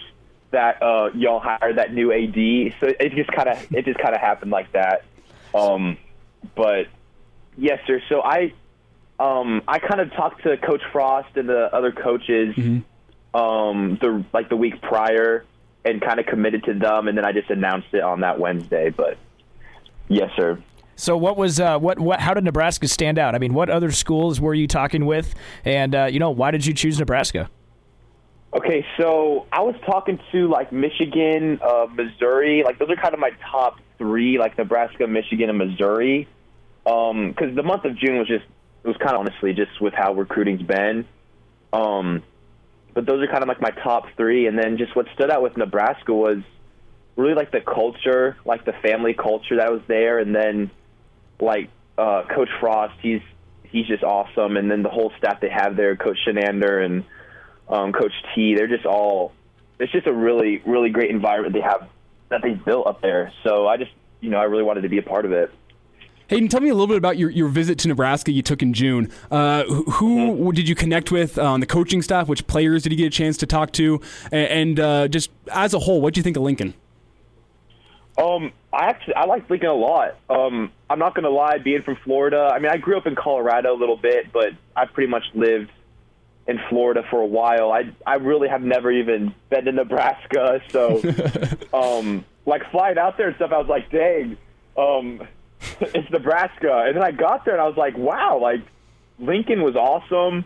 that uh, y'all hired that new AD, so it just kind of it just kind of happened like that. Um, but yes, sir. So I um, I kind of talked to Coach Frost and the other coaches mm-hmm. um, the like the week prior and kind of committed to them, and then I just announced it on that Wednesday. But yes, sir. So what was uh, what what how did Nebraska stand out? I mean, what other schools were you talking with, and uh, you know why did you choose Nebraska? Okay, so I was talking to like Michigan, uh, Missouri, like those are kind of my top three, like Nebraska, Michigan, and Missouri, because um, the month of June was just it was kind of honestly just with how recruiting's been. Um, but those are kind of like my top three, and then just what stood out with Nebraska was really like the culture, like the family culture that was there, and then like uh, Coach Frost, he's he's just awesome, and then the whole staff they have there, Coach Chinander and um, Coach T, they're just all. It's just a really really great environment they have that they built up there. So I just you know I really wanted to be a part of it. Hayden, tell me a little bit about your, your visit to Nebraska you took in June. Uh, who mm-hmm. did you connect with on the coaching staff? Which players did you get a chance to talk to? And, and uh, just as a whole, what do you think of Lincoln? Um, I actually I like Lincoln a lot. Um, I'm not gonna lie, being from Florida. I mean, I grew up in Colorado a little bit, but I pretty much lived in Florida for a while. I I really have never even been to Nebraska, so [laughs] um, like flying out there and stuff. I was like, dang, um, [laughs] it's Nebraska. And then I got there and I was like, wow, like Lincoln was awesome.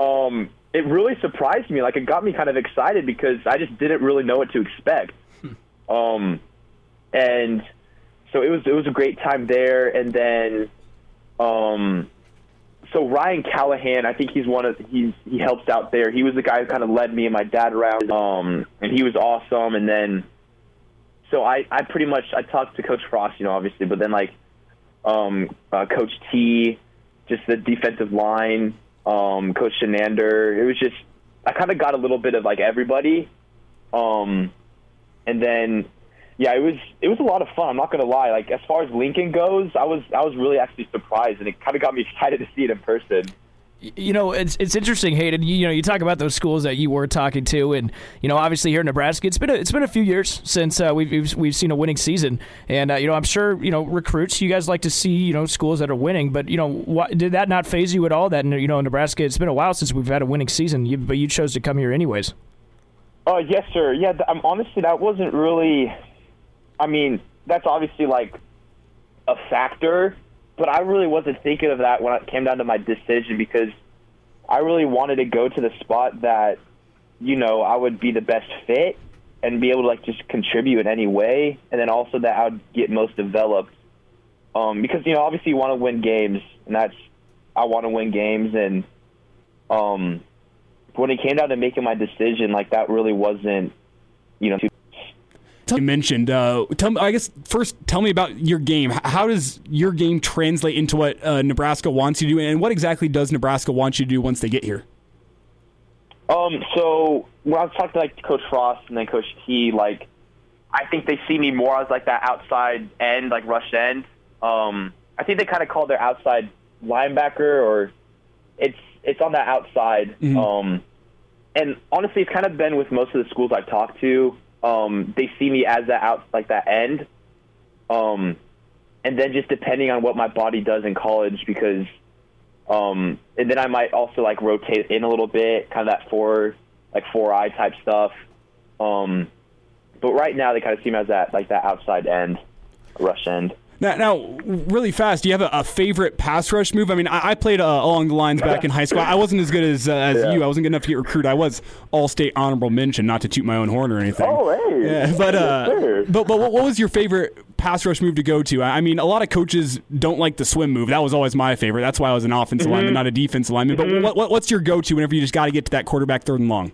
Um, it really surprised me. Like it got me kind of excited because I just didn't really know what to expect. Um, and so it was it was a great time there. And then, um, so Ryan Callahan, I think he's one of he's he helps out there. He was the guy who kind of led me and my dad around, um, and he was awesome. And then, so I I pretty much I talked to Coach Frost, you know, obviously, but then like, um, uh, Coach T, just the defensive line, um, Coach Chinander. It was just I kind of got a little bit of like everybody, um, and then yeah, it was it was a lot of fun. I'm not gonna lie. Like as far as Lincoln goes, I was I was really actually surprised, and it kind of got me [laughs] excited to see it in person. You know, it's it's interesting, Hayden. You, you, know, you talk about those schools that you were talking to, and you know, obviously here in Nebraska, it's been a, it's been a few years since uh, we've, we've, we've seen a winning season, and uh, you know, I'm sure you know recruits. You guys like to see you know schools that are winning, but you know, what, did that not phase you at all? That you know, Nebraska, it's been a while since we've had a winning season, you, but you chose to come here anyways. Uh, yes, sir. Yeah, th- I'm honestly that wasn't really. I mean, that's obviously like a factor, but I really wasn't thinking of that when it came down to my decision because I really wanted to go to the spot that, you know, I would be the best fit and be able to like just contribute in any way, and then also that I would get most developed. Um, because you know, obviously, you want to win games, and that's I want to win games, and um, when it came down to making my decision, like that really wasn't, you know. Too- You mentioned. Uh, tell me, I guess first, tell me about your game. How does your game translate into what uh, Nebraska wants you to do, and what exactly does Nebraska want you to do once they get here? Um, so when I was talking to like Coach Frost and then Coach T, like I think they see me more as like that outside end, like rush end. Um, I think they kind of call their outside linebacker, or it's it's on that outside. Um, and honestly, it's kind of been with most of the schools I've talked to. Um, they see me as that out like that end. Um, and then just depending on what my body does in college, because um, and then I might also like rotate in a little bit, kind of that four, like four eye type stuff. Um, but right now they kind of see me as that like that outside end, rush end. Now, now, really fast. Do you have a, a favorite pass rush move? I mean, I, I played uh, along the lines back in high school. I wasn't as good as uh, as Yeah. you. I wasn't good enough to get recruited. I was all state honorable mention, not to toot my own horn or anything. Oh, hey. Yeah, [laughs] but uh, Yes, but but what what was your favorite pass rush move to go to? I mean, a lot of coaches don't like the swim move. That was always my favorite. That's why I was an offensive Mm-hmm. lineman, not a defensive lineman. But what, what what's your go to whenever you just got to get to that quarterback third and long?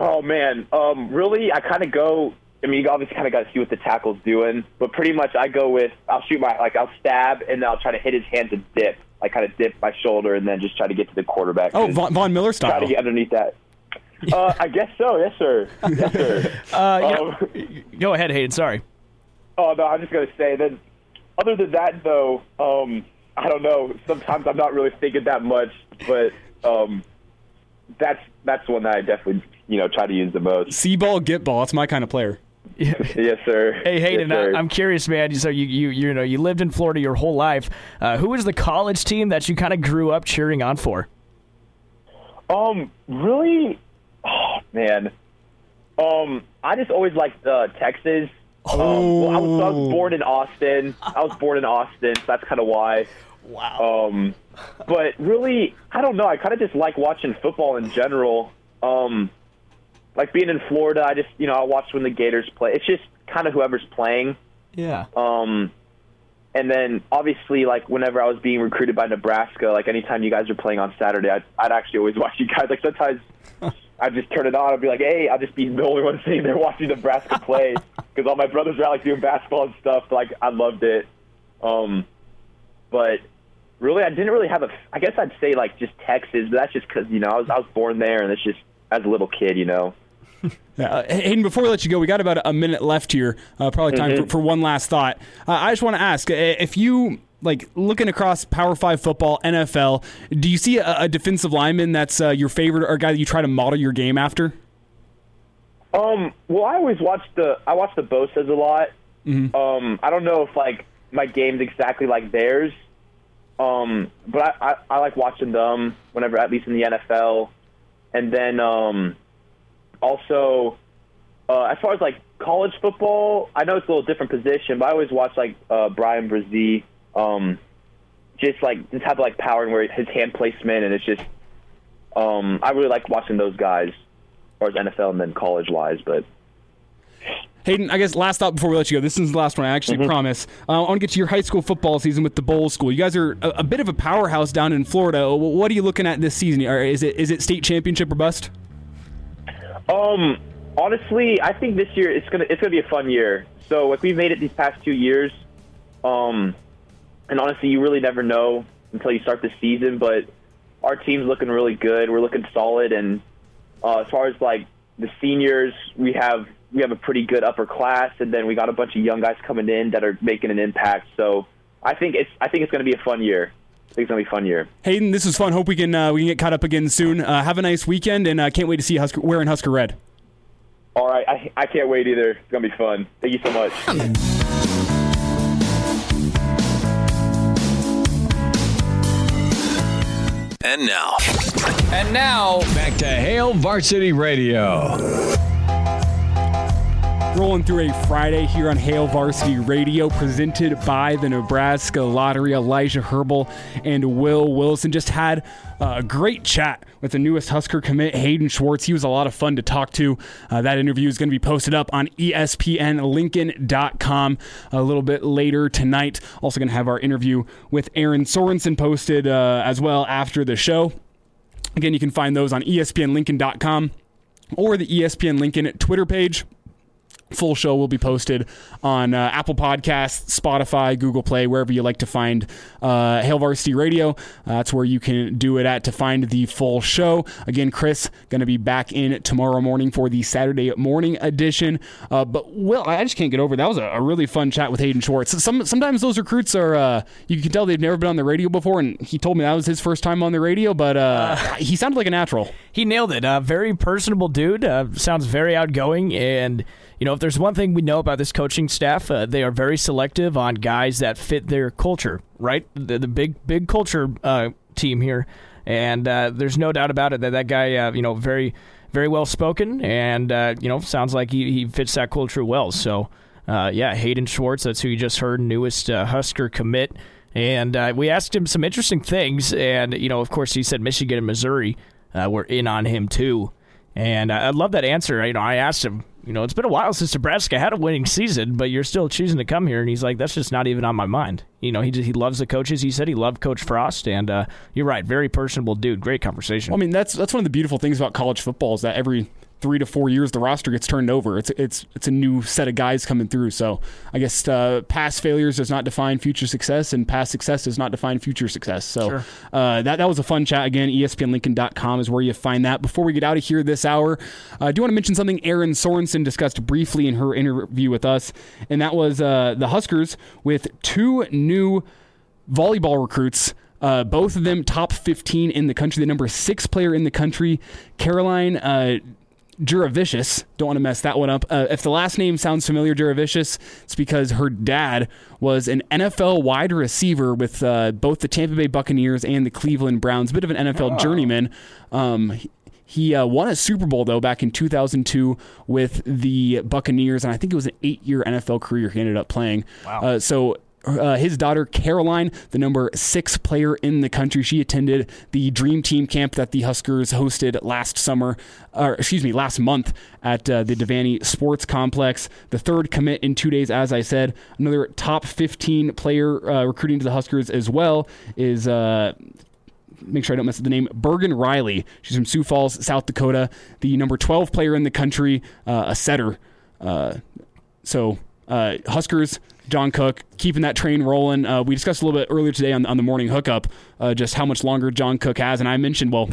Oh man, um, really, I kind of go. I mean, you obviously kind of got to see what the tackle's doing, but pretty much I go with I'll shoot my like I'll stab and then I'll try to hit his hand to dip, like kind of dip my shoulder and then just try to get to the quarterback. Oh, Von, Von Miller try style. to get underneath that. Uh, [laughs] I guess so. Yes, sir. Yes, sir. [laughs] Uh, you know- Um, go ahead, Hayden. Sorry. Oh no, I'm just gonna say that. Other than that, though, um, I don't know. Sometimes I'm not really thinking that much, but um, that's that's one that I definitely you know try to use the most. See ball, get ball. That's my kind of player. [laughs] yes, sir. Hey Hayden, Yes, sir. I, I'm curious, man. So you you you know you lived in Florida your whole life. Uh, who was the college team that you kind of grew up cheering on for? Um, really, oh man. Um, I just always liked uh, Texas. Um, well, I, was, I was born in Austin. I was born in Austin, so that's kind of why. Wow. Um, but really, I don't know. I kind of just like watching football in general. Um, like being in Florida, I just you know I watch when the Gators play. It's just kind of whoever's playing. yeah. Um, and then obviously, like whenever I was being recruited by Nebraska, like anytime you guys are playing on Saturday, I'd, I'd actually always [laughs] watch you guys. Like sometimes I'd just turn it on. I'd be like, hey, I'll just be the only one sitting there watching Nebraska play [laughs] because all my brothers are out like doing basketball and stuff. Like I loved it. Um, but really, I didn't really have a. I guess I'd say like just Texas, but that's just because you know I was I was born there, and it's just as a little kid, you know. [laughs] Yeah, uh, Hayden, before we let you go, we got about a minute left here. Uh, probably time for, for one last thought. Uh, I just want to ask if you like looking across Power Five football, NFL. Do you see a, a defensive lineman that's uh, your favorite or a guy that you try to model your game after? Um, well, I always watch the I watch the Bosa's a lot. Um, I don't know if like my game's exactly like theirs. Um, but I, I, I like watching them whenever, at least in the NFL. And then um, also, uh, as far as like college football, I know it's a little different position, but I always watch like uh, Brian Brzee. Um, just like type of like power and where his hand placement, and it's just um, I really like watching those guys, as far as NFL and then college wise. But Hayden, I guess last thought before we let you go. This is the last one. I actually promise. Uh, I want to get to your high school football season with the Bolles School. You guys are a, a bit of a powerhouse down in Florida. What are you looking at this season? Is it is it state championship or bust? Um, honestly, I think this year it's gonna it's gonna be a fun year. So like we've made it these past two years, um, and honestly, you really never know until you start the season. But our team's looking really good. We're looking solid, and uh, as far as like the seniors, we have we have a pretty good upper class, and then we got a bunch of young guys coming in that are making an impact. So I think it's I think it's gonna be a fun year. I think it's gonna be a fun year. Hayden, this was fun. Hope we can uh, we can get caught up again soon. Uh, have a nice weekend, and uh, can't wait to see you Husker, wearing Husker red. All right, I, I can't wait either. It's gonna be fun. Thank you so much. And now, And now, back to Hail Varsity Radio. Rolling through a Friday here on Hail Varsity Radio, presented by the Nebraska Lottery. Elijah Herbal and Will Wilson just had a great chat with the newest Husker commit, Hayden Schwartz. He was a lot of fun to talk to. Uh, that interview is going to be posted up on ESPNLincoln.com a little bit later tonight. Also, going to have our interview with Erin Sorensen posted uh, as well after the show. Again, you can find those on ESPNLincoln.com or the ESPN Lincoln Twitter page. Full show will be posted on uh, Apple Podcasts, Spotify, Google Play, wherever you like to find uh, Hail Varsity Radio. Uh, that's where you can do it at to find the full show. Again, Chris going to be back in tomorrow morning for the Saturday morning edition. Uh, but Will, I just can't get over that was a, a, really fun chat with Hayden Schwartz. Some sometimes those recruits are uh, you can tell they've never been on the radio before, and he told me that was his first time on the radio. But uh, he sounded like a natural. He nailed it. A very personable dude. sounds very outgoing and you know, if there's one thing we know about this coaching staff, uh, they are very selective on guys that fit their culture, right? The, the big, big culture uh, team here. And uh, there's no doubt about it that that guy, uh, you know, very, very well spoken and, uh, you know, sounds like he, he fits that culture well. So, uh, yeah, Hayden Schwartz, that's who you just heard, newest Husker commit. And we asked him some interesting things. And, you know, of course, he said Michigan and Missouri were in on him too. And I love that answer. You know, I asked him, you know, it's been a while since Nebraska had a winning season, but you're still choosing to come here. And he's like, that's just not even on my mind. You know, he he loves the coaches. He said he loved Coach Frost, and uh, you're right, very personable dude. Great conversation. Well, I mean, that's that's one of the beautiful things about college football is that every three to four years, the roster gets turned over. It's it's it's a new set of guys coming through. So I guess uh, past failures does not define future success, and past success does not define future success. So sure. uh, that that was a fun chat. Again, ESPNLincoln.com is where you find that. Before we get out of here this hour, uh, I do want to mention something Erin Sorensen discussed briefly in her interview with us, and that was uh, the Huskers with two new volleyball recruits. Uh, both of them top 15 in the country. The number six player in the country, Caroline uh, Jurevicius. Don't want to mess that one up. Uh, if the last name sounds familiar, Jurevicius, it's because her dad was an NFL wide receiver with uh, both the Tampa Bay Buccaneers and the Cleveland Browns. A bit of an NFL oh. journeyman. Um, he uh, won a Super Bowl though back in 2002 with the Buccaneers, and I think it was an eight-year NFL career he ended up playing. Wow. Uh, so uh, his daughter Caroline, the number six player in the country. She attended the Dream Team camp that the Huskers hosted last summer, or excuse me, last month at uh, the Devaney Sports Complex. The third commit in two days, as I said. Another top 15 player uh, recruiting to the Huskers as well is uh, make sure I don't mess up the name, Bergen Reilly. She's from Sioux Falls, South Dakota, the number 12 player in the country, uh, a setter. Uh, so uh, Huskers, John Cook, keeping that train rolling. Uh, we discussed a little bit earlier today on, on the morning hookup uh, just how much longer John Cook has, and I mentioned, well,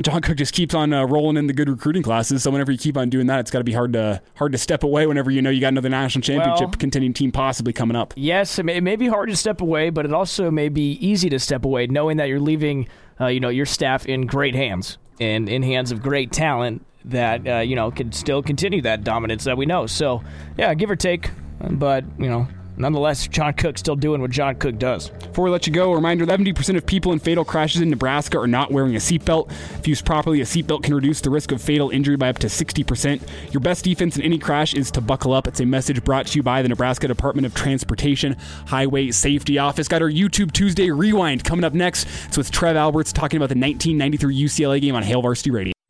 John Cook just keeps on uh, rolling in the good recruiting classes. So whenever you keep on doing that, it's got to be hard to hard to step away. Whenever you know you got another national championship well, contending team possibly coming up. Yes, it may, it may, be hard to step away, but it also may be easy to step away, knowing that you're leaving, uh, you know, your staff in great hands and in hands of great talent that uh, you know can still continue that dominance that we know. So yeah, give or take, but you know nonetheless, John Cook still doing what John Cook does. Before we let you go, a reminder 70% of people in fatal crashes in Nebraska are not wearing a seatbelt. If used properly, a seatbelt can reduce the risk of fatal injury by up to 60%. Your best defense in any crash is to buckle up. It's a message brought to you by the Nebraska Department of Transportation Highway Safety Office. Got our YouTube Tuesday Rewind coming up next. It's with Trev Alberts talking about the 1993 UCLA game on Hail Varsity Radio.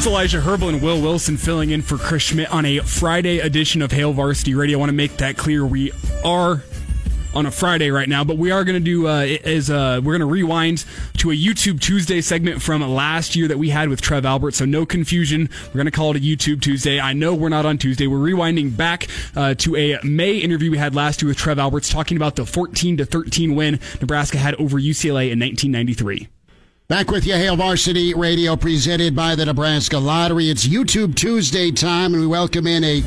It's Elijah Herbal and Will Wilson filling in for Chris Schmitz on a Friday edition of Hail Varsity Radio. I want to make that clear. We are on a Friday right now, but we are going to do uh, is uh, we're going to rewind to a YouTube Tuesday segment from last year that we had with Trev Albert. So no confusion. We're going to call it a YouTube Tuesday. I know we're not on Tuesday. We're rewinding back uh, to a May interview we had last year with Trev Alberts, talking about the 14 to 13 win Nebraska had over UCLA in 1993. Back with you, Hail Varsity Radio, presented by the Nebraska Lottery. It's YouTube Tuesday time, and we welcome in a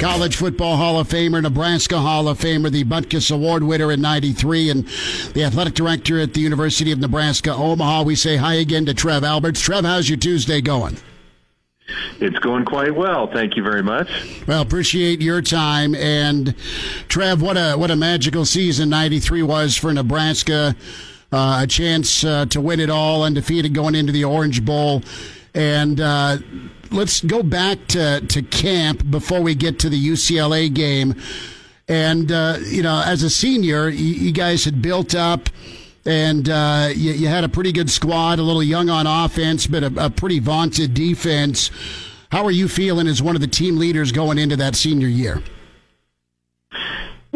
College Football Hall of Famer, Nebraska Hall of Famer, the Butkus Award winner in 93, and the athletic director at the University of Nebraska Omaha. We say hi again to Trev Alberts. Trev, how's your Tuesday going? It's going quite well. Thank you very much. Well, appreciate your time. And Trev, what a what a magical season 93 was for Nebraska uh, a chance uh, to win it all, undefeated going into the Orange Bowl. And uh, let's go back to, to camp before we get to the UCLA game. And, uh, you know, as a senior, you, you guys had built up and uh, you, you, had a pretty good squad, a little young on offense, but a, a pretty vaunted defense. How are you feeling as one of the team leaders going into that senior year?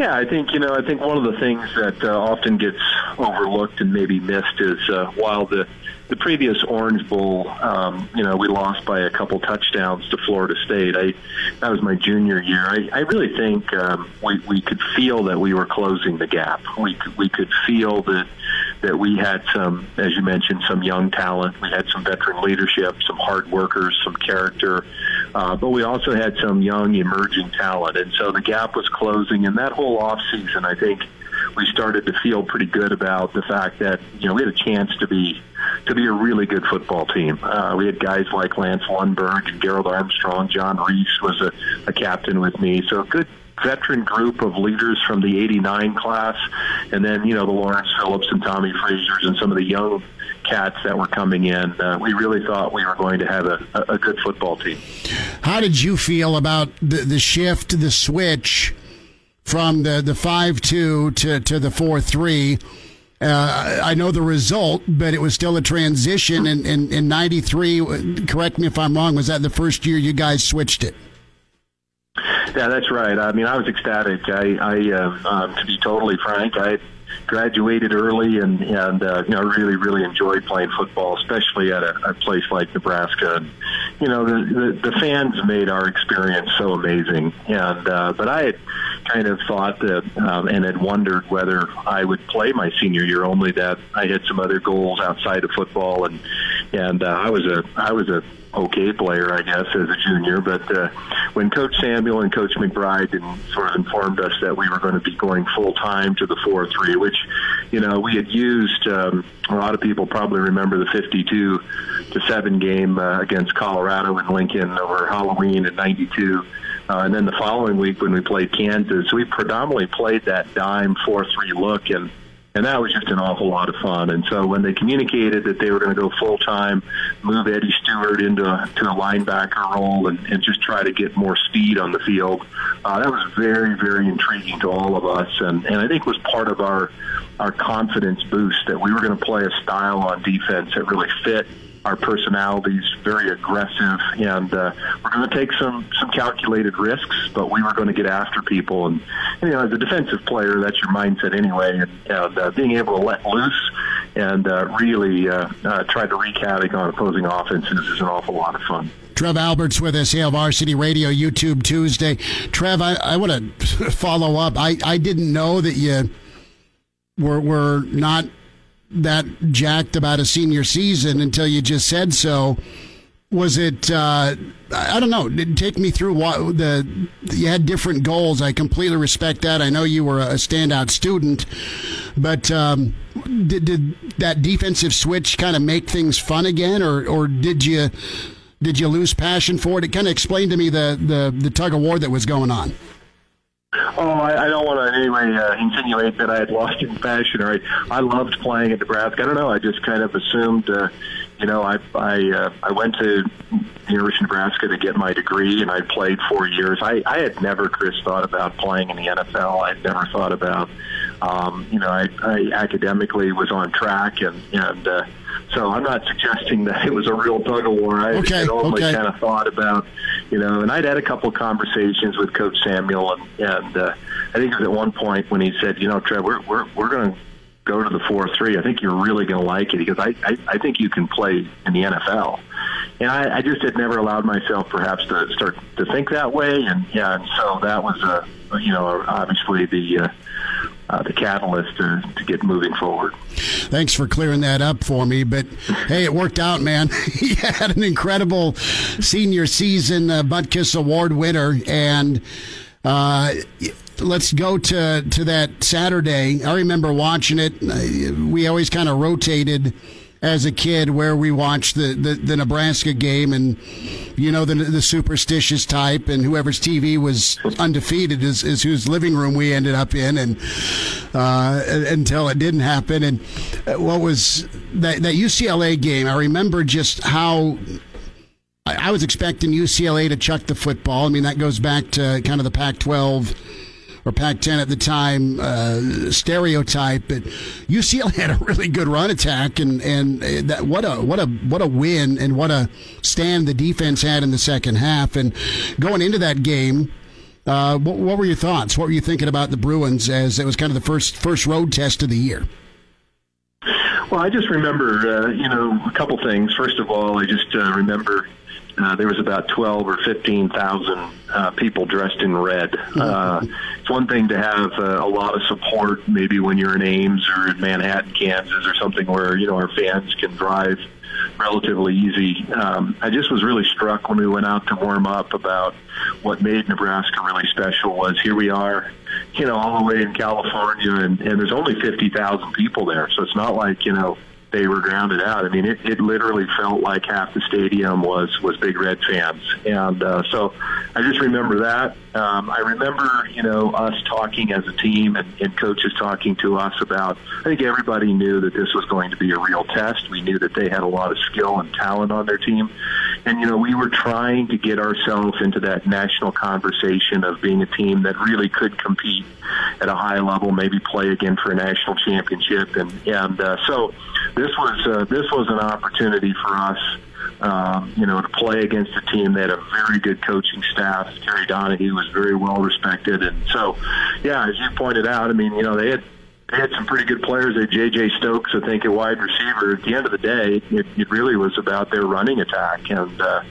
Yeah, I think you know. I think one of the things that uh, often gets overlooked and maybe missed is uh, while the the previous Orange Bowl, um, you know, we lost by a couple touchdowns to Florida State. I that was my junior year. I, I really think um, we we could feel that we were closing the gap. We we could feel that that we had some, as you mentioned, some young talent. We had some veteran leadership, some hard workers, some character. Uh, but we also had some young emerging talent, and so the gap was closing. And that whole off season, I think we started to feel pretty good about the fact that you know we had a chance to be to be a really good football team. Uh, we had guys like Lance Lundberg and Gerald Armstrong. John Reece was a, a captain with me, so a good veteran group of leaders from the 89 class and then you know the Lawrence Phillips and Tommie Frazier's and some of the young cats that were coming in. Uh, we really thought we were going to have a, a good football team. How did you feel about the, the shift, the switch from the, the 5 2 to, to the 4 3? Uh, I know the result, but it was still a transition. And in, in 93, correct me if I'm wrong, was that the first year you guys switched it? Yeah, that's right. I mean, I was ecstatic. I, I uh, um, to be totally frank, I graduated early and and uh, you know really really enjoyed playing football, especially at a, a place like Nebraska. And, you know the, the the fans made our experience so amazing. And uh, but I had kind of thought that um, and had wondered whether I would play my senior year. Only that I had some other goals outside of football, and and uh, I was a I was a okay player, I guess, as a junior. But uh, when Coach Samuel and Coach McBride and sort of informed us that we were going to be going full time to the four three, which you know we had used. Um, a lot of people probably remember the fifty-two to seven game uh, against Colorado and Lincoln over Halloween in '92. Uh, and then the following week when we played Kansas, we predominantly played that dime 4 3 look. And and that was just an awful lot of fun. And so when they communicated that they were going to go full time, move Eddie Stewart into to a linebacker role, and, and just try to get more speed on the field, uh, that was very very intriguing to all of us, and and I think was part of our our confidence boost that we were going to play a style on defense that really fit our personalities, very aggressive, and uh, we're going to take some some calculated risks, but we were going to get after people. And you know, as a defensive player, that's your mindset anyway. And, and uh, being able to let loose and uh, really uh, uh, try to wreak havoc on opposing offenses is an awful lot of fun. Trev Alberts with us, Hail Varsity Radio, YouTube Tuesday. Trev, I, I want to [laughs] follow up. I, I didn't know that you were, were not that jacked about a senior season until you just said so. Was it? Uh, I don't know. Take me through what the you had different goals. I completely respect that. I know you were a standout student, but um, did, did that defensive switch kind of make things fun again, or or did you did you lose passion for it? It kind of explained to me the the the tug of war that was going on. Oh, I, I don't want to in any way uh, insinuate that I had lost in fashion Or I, I loved playing at Nebraska. I don't know. I just kind of assumed, uh, you know, I I uh, I went to University of Nebraska to get my degree, and I played four years. I I had never, Chris, thought about playing in the NFL. I'd never thought about, um, you know, I, I academically was on track, and and uh, so I'm not suggesting that it was a real tug of war. I okay, had only okay. kind of thought about, you know, and I'd had a couple of conversations with Coach Samuel, and, and uh, I think it was at one point when he said, you know, Trev, we're we're we're going to go to the four three. I think you're really going to like it because I, I I think you can play in the NFL. And I, I just had never allowed myself, perhaps, to start to think that way, and yeah, and so that was a, you know, obviously the uh, uh, the catalyst to, to get moving forward. Thanks for clearing that up for me. But hey, it worked out, man. [laughs] he had an incredible senior season, uh, Butkus Award winner, and uh, let's go to to that Saturday. I remember watching it. We always kind of rotated as a kid where we watched the, the, the, Nebraska game and you know the the superstitious type and whoever's TV was undefeated is, is whose living room we ended up in and uh, until it didn't happen. And what was that that UCLA game I remember just how I was expecting UCLA to chuck the football. I mean that goes back to kind of the Pac-12 or Pac-10 at the time uh, stereotype, but UCLA had a really good run attack, and and that what a what a what a win and what a stand the defense had in the second half, and going into that game. Uh, what, what were your thoughts? What were you thinking about the Bruins as it was kind of the first first road test of the year? Well, I just remember, uh, you know, a couple things. First of all, I just uh, remember uh, there was about 12 or 15,000 uh, people dressed in red. Uh, it's one thing to have uh, a lot of support, maybe when you're in Ames or in Manhattan, Kansas, or something where you know our fans can drive relatively easy. Um, I just was really struck when we went out to warm up about what made Nebraska really special. Was here we are, you know, all the way in California, and, and there's only 50,000 people there, so it's not like you know they were grounded out. I mean, it, it literally felt like half the stadium was was Big Red fans, and uh, so I just remember that. Um, I remember, you know, us talking as a team and, and coaches talking to us about. I think everybody knew that this was going to be a real test. We knew that they had a lot of skill and talent on their team, and you know, we were trying to get ourselves into that national conversation of being a team that really could compete at a high level, maybe play again for a national championship, and and uh, so this was uh, this was an opportunity for us um, you know, to play against a team that had a very good coaching staff. Terry Donahue was very well respected, and so, yeah, as you pointed out, I mean, you know, they had they had some pretty good players. They J.J. Stokes, I think, at wide receiver. At the end of the day, it, it really was about their running attack. And, uh,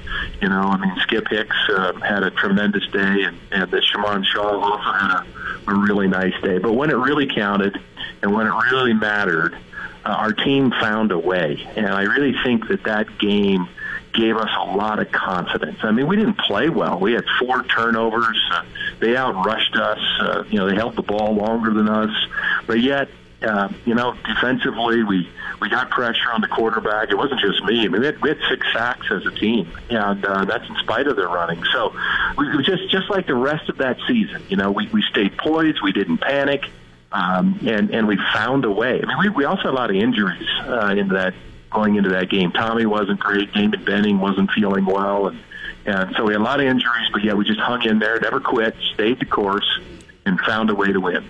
you know, I mean, Skip Hicks uh, had a tremendous day, and, and the Sharmon Shah also had a, a really nice day. But when it really counted and when it really mattered, uh, our team found a way. And I really think that that game gave us a lot of confidence. I mean, we didn't play well. We had four turnovers. Uh, they outrushed us. Uh, you know, they held the ball longer than us, but yet. Uh, you know, defensively, we we got pressure on the quarterback. It wasn't just me. I mean, we had, we had six sacks as a team, and uh, that's in spite of their running. So, we, we just just like the rest of that season, you know, we we stayed poised. We didn't panic, um, and and we found a way. I mean, we we also had a lot of injuries uh, into that going into that game. Tommie wasn't great. Damon Benning wasn't feeling well, and and so we had a lot of injuries. But yeah, we just hung in there, never quit, stayed the course, and found a way to win.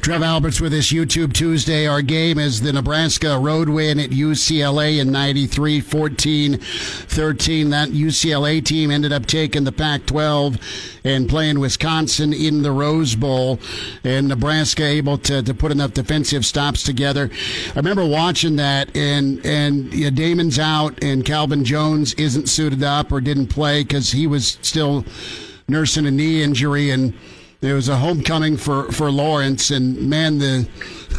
Trev Alberts with this YouTube Tuesday. Our game is the Nebraska road win at UCLA in 93, 14 13. That UCLA team ended up taking the Pac 12 and playing Wisconsin in the Rose Bowl. And Nebraska able to, to put enough defensive stops together. I remember watching that, and, and yeah, Damon's out, and Calvin Jones isn't suited up or didn't play because he was still nursing a knee injury. And it was a homecoming for, for Lawrence, and man, the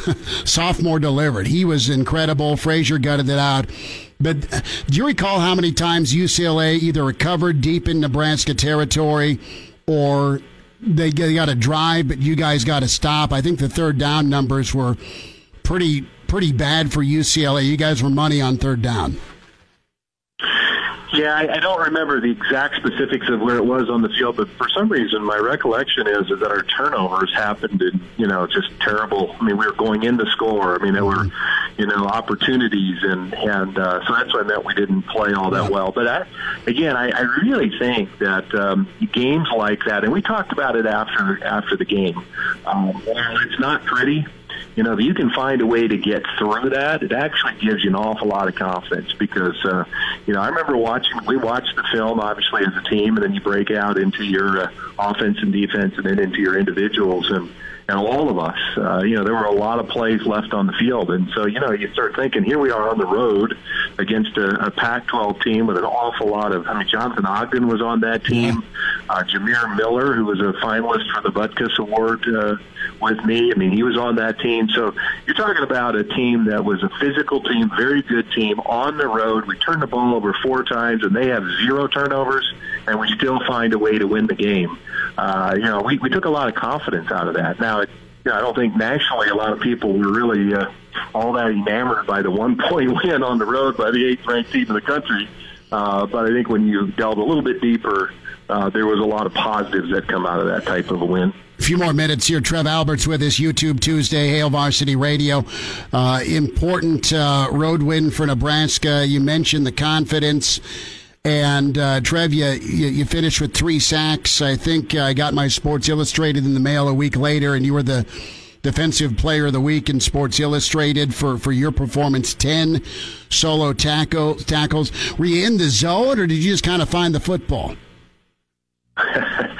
[laughs] sophomore delivered. He was incredible. Frazier gutted it out. But do you recall how many times UCLA either recovered deep in Nebraska territory or they, they got a drive, but you guys got to stop? I think the third down numbers were pretty pretty bad for UCLA. You guys were money on third down. Yeah, I, I don't remember the exact specifics of where it was on the field, but for some reason, my recollection is, is that our turnovers happened in, you know, just terrible. I mean, we were going in to score. I mean, there were, you know, opportunities, and and uh, so that's what I meant we didn't play all that well. But I, again, I, I really think that um, games like that, and we talked about it after after the game. Um, it's not pretty, you know, if you can find a way to get through that, it actually gives you an awful lot of confidence because, uh, you know, I remember watching, we watched the film obviously as a team and then you break out into your uh, offense and defense and then into your individuals. And, and all of us, uh, you know, there were a lot of plays left on the field. And so, you know, you start thinking, here we are on the road against a, a Pac-12 team with an awful lot of, I mean, Jonathan Ogden was on that team. Uh, Jamir Miller, who was a finalist for the Butkus Award uh, with me, I mean, he was on that team. So you're talking about a team that was a physical team, very good team on the road. We turned the ball over four times, and they have zero turnovers, and we still find a way to win the game. Uh, you know, we, we took a lot of confidence out of that. Now, it, you know, I don't think nationally a lot of people were really uh, all that enamored by the one [laughs] point win on the road by the eighth ranked team in the country. Uh, but I think when you delve a little bit deeper, uh, there was a lot of positives that come out of that type of a win. A few more minutes here. Trev Alberts with us, YouTube Tuesday, Hail Varsity Radio. Uh, important uh, road win for Nebraska. You mentioned the confidence. And uh, Trev, you, you, finished with three sacks. I think I got my Sports Illustrated in the mail a week later, and you were the Defensive Player of the Week in Sports Illustrated for, for your performance. 10 solo tackle, tackles. Were you in the zone or did you just kind of find the football? [laughs]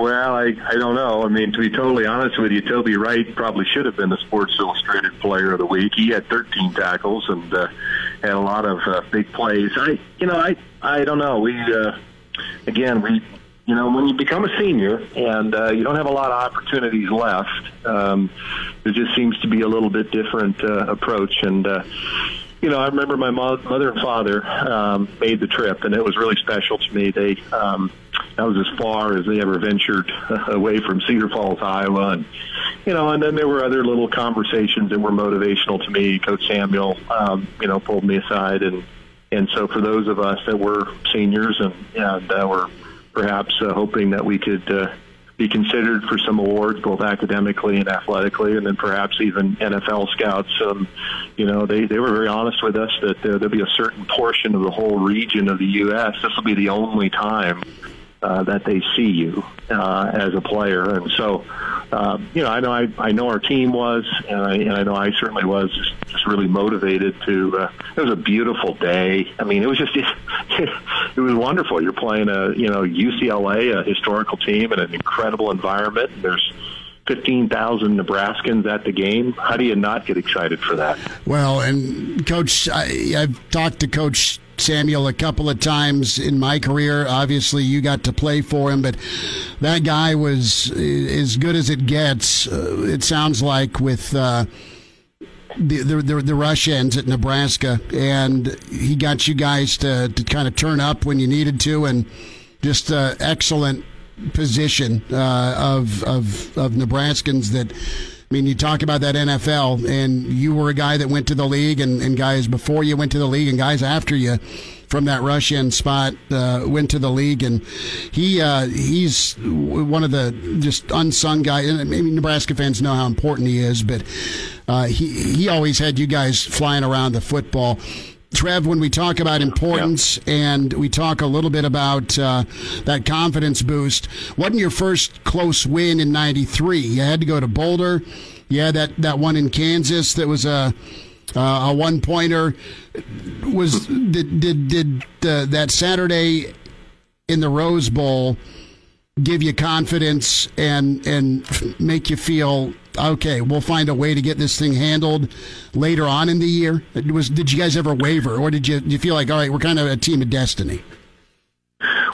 well, I, I don't know. I mean, to be totally honest with you, Toby Wright probably should have been the Sports Illustrated Player of the Week. He had 13 tackles and uh, had a lot of uh, big plays. I, you know, I, I don't know. We, uh, again, we you know, when you become a senior and uh, you don't have a lot of opportunities left, um, there just seems to be a little bit different uh, approach. And, uh, you know, I remember my mo- mother and father um, made the trip, and it was really special to me. They um, that was as far as they ever ventured [laughs] away from Cedar Falls, Iowa, and you know, and then there were other little conversations that were motivational to me. Coach Samuel, um, you know, pulled me aside, and and so for those of us that were seniors and and uh, were perhaps uh, hoping that we could uh, be considered for some awards, both academically and athletically, and then perhaps even NFL scouts. Um, you know, they, they were very honest with us that uh, there'll be a certain portion of the whole region of the U.S. This will be the only time uh, that they see you uh, as a player, and so uh, you know I know I, I know our team was, and I, and I know I certainly was just, just really motivated to. Uh, it was a beautiful day. I mean, it was just it, [laughs] it was wonderful. You're playing a you know UCLA, a historical team, in an incredible environment. There's 15,000 Nebraskans at the game. How do you not get excited for that? Well, and Coach, I, I've talked to Coach Samuel a couple of times in my career. Obviously, you got to play for him, but that guy was as good as it gets. Uh, it sounds like with. Uh, the, the, the rush ends at Nebraska, and he got you guys to, to kind of turn up when you needed to, and just uh, excellent position uh, of of of Nebraskans that. I mean, you talk about that NFL, and you were a guy that went to the league, and, and guys before you went to the league, and guys after you from that rush end spot uh, went to the league, and he uh, he's one of the just unsung guys. And mean, Nebraska fans know how important he is, but uh, he he always had you guys flying around the football. Trev, when we talk about importance and we talk a little bit about uh, that confidence boost, wasn't your first close win in '93? You had to go to Boulder. Yeah, that, that one in Kansas that was a uh, a one pointer. Was did did did uh, that Saturday in the Rose Bowl give you confidence and and make you feel okay, we'll find a way to get this thing handled later on in the year? Was did you guys ever waver, or did you, did you feel like all right, we're kind of a team of destiny?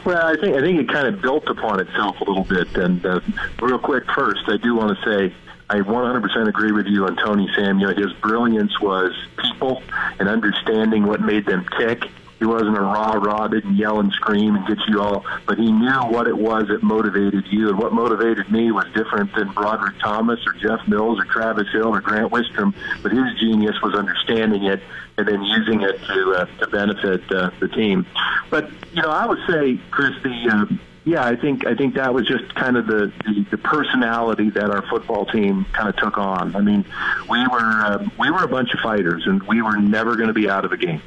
Well, I think I think it kind of built upon itself a little bit. And uh, real quick, first, I do want to say I 100% agree with you on Tony Samuel. His brilliance was people and understanding what made them tick he wasn't a rah rah, didn't yell and scream and get you all, but he knew what it was that motivated you. And what motivated me was different than Broderick Thomas or Jeff Mills or Travis Hill or Grant Wistrom. But his genius was understanding it and then using it to uh, to benefit uh, the team. But you know, I would say, Chris, the uh, yeah, I think I think that was just kind of the, the, the personality that our football team kind of took on. I mean, we were uh, we were a bunch of fighters, and we were never going to be out of a game.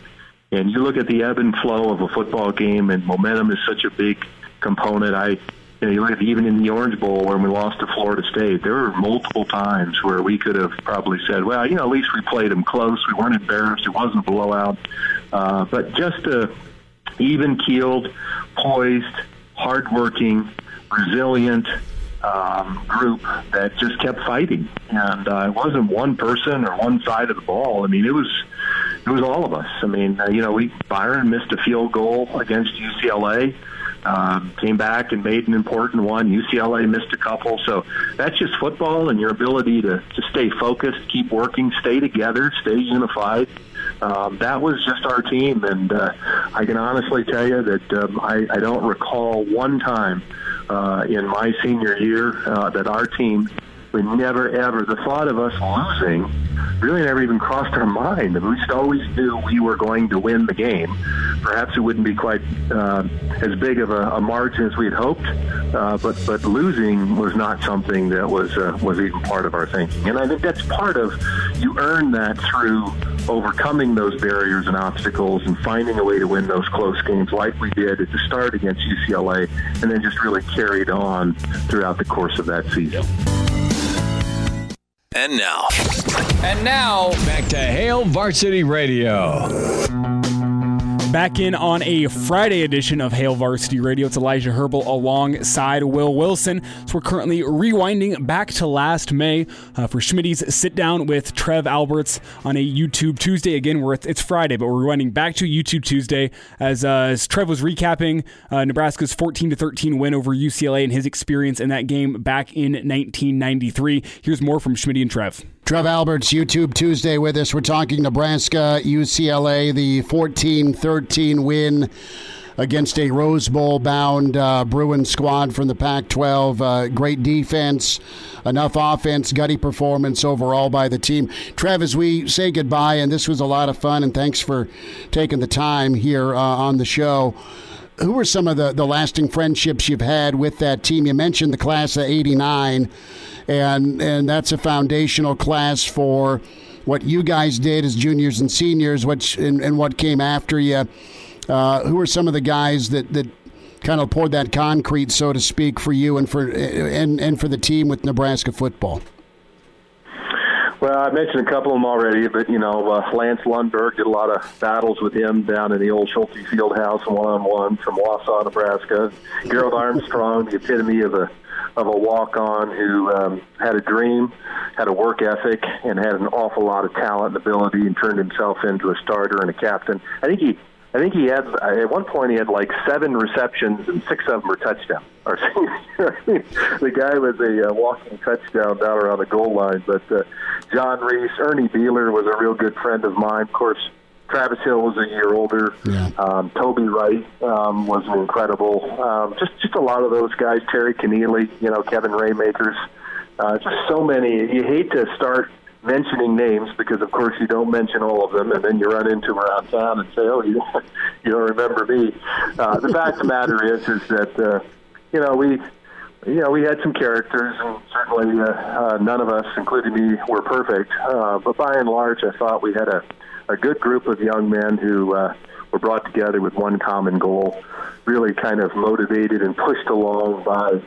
And you look at the ebb and flow of a football game, and momentum is such a big component. I, you know, you look at even in the Orange Bowl when we lost to Florida State, there were multiple times where we could have probably said, well, you know, at least we played them close. We weren't embarrassed. It wasn't a blowout. Uh, but just a even keeled, poised, hardworking, resilient um, group that just kept fighting. And uh, it wasn't one person or one side of the ball. I mean, it was it was all of us. I mean, uh, you know, we Byron missed a field goal against UCLA. Um, came back and made an important one. UCLA missed a couple, so that's just football and your ability to, to stay focused, keep working, stay together, stay unified. Um, that was just our team, and uh, I can honestly tell you that um, I, I don't recall one time uh, in my senior year uh, that our team we never ever the thought of us losing really never even crossed our mind. we just always knew we were going to win the game. Perhaps it wouldn't be quite uh, as big of a, a margin as we had hoped, uh, but but losing was not something that was uh, was even part of our thinking. And I think that's part of you earn that through overcoming those barriers and obstacles and finding a way to win those close games like we did at the start against UCLA, and then just really carried on throughout the course of that season. And now. And now, back to Hail Varsity Radio. Back in on a Friday edition of Hail Varsity Radio. It's Elijah Herbal alongside Will Wilson. So we're currently rewinding back to last May uh, for Schmitty's sit down with Trev Alberts on a YouTube Tuesday. Again, we're, it's Friday, but we're rewinding back to YouTube Tuesday as, uh, as Trev was recapping uh, Nebraska's 14 to 13 win over UCLA and his experience in that game back in 1993. Here's more from Schmitty and Trev. Trev Alberts, YouTube Tuesday with us. We're talking Nebraska, UCLA, the 14 13 win against a Rose Bowl bound uh, Bruin squad from the Pac 12. Uh, great defense, enough offense, gutty performance overall by the team. Trev, as we say goodbye, and this was a lot of fun, and thanks for taking the time here uh, on the show who are some of the, the lasting friendships you've had with that team? You mentioned the class of 89 and and that's a foundational class for what you guys did as juniors and seniors, which and, and what came after you. Uh, who are some of the guys that that kind of poured that concrete, so to speak, for you and for and and for the team with Nebraska football? Well, I mentioned a couple of them already, but you know, uh, Lance Lundberg did a lot of battles with him down in the old Schulte Field House one on one from Wausau, Nebraska. Gerald Armstrong, the epitome of a of a walk on who um, had a dream, had a work ethic, and had an awful lot of talent and ability, and turned himself into a starter and a captain. I think he. I think he had at one point he had like seven receptions and six of them were touchdowns. [laughs] [laughs] the guy was a uh, walking touchdown down around the goal line. But uh, John Reece, Ernie Beler was a real good friend of mine. Of course, Travis Hill was a year older. Yeah. Um, Toby Wright um, was incredible. Um, just just a lot of those guys. Terry Connealy, you know, Kevin Ramaekers. Uh, just so many. You hate to start mentioning names because, of course, you don't mention all of them, and then you run into them around town and say, "Oh, you [laughs] you don't remember me." Uh, the fact of the matter is, is that uh, you know we you know, we had some characters, and certainly uh, uh, none of us, including me, were perfect. Uh, but by and large, I thought we had a a good group of young men who uh, were brought together with one common goal, really kind of motivated and pushed along by,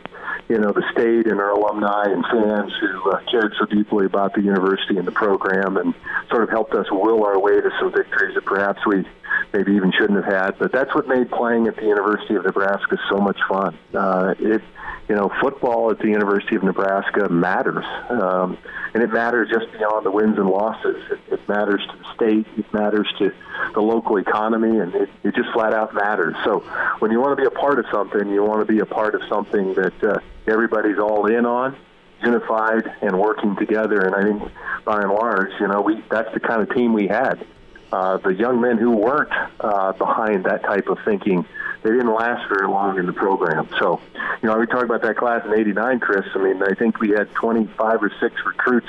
you know, the state and our alumni and fans who uh, cared so deeply about the university and the program and sort of helped us will our way to some victories that perhaps we maybe even shouldn't have had. But that's what made playing at the University of Nebraska so much fun. Uh, it you know, football at the University of Nebraska matters, um, and it matters just beyond the wins and losses. It, it matters to the state, it matters to the local economy, and it, it just flat out matters. So, when you want to be a part of something, you want to be a part of something that uh, everybody's all in on, unified, and working together. And I think, by and large, you know, we that's the kind of team we had. Uh, the young men who weren't uh, behind that type of thinking they didn't last very long in the program. So, you know, we talk about that class in '89, Chris. I mean, I think we had 25 or six recruits.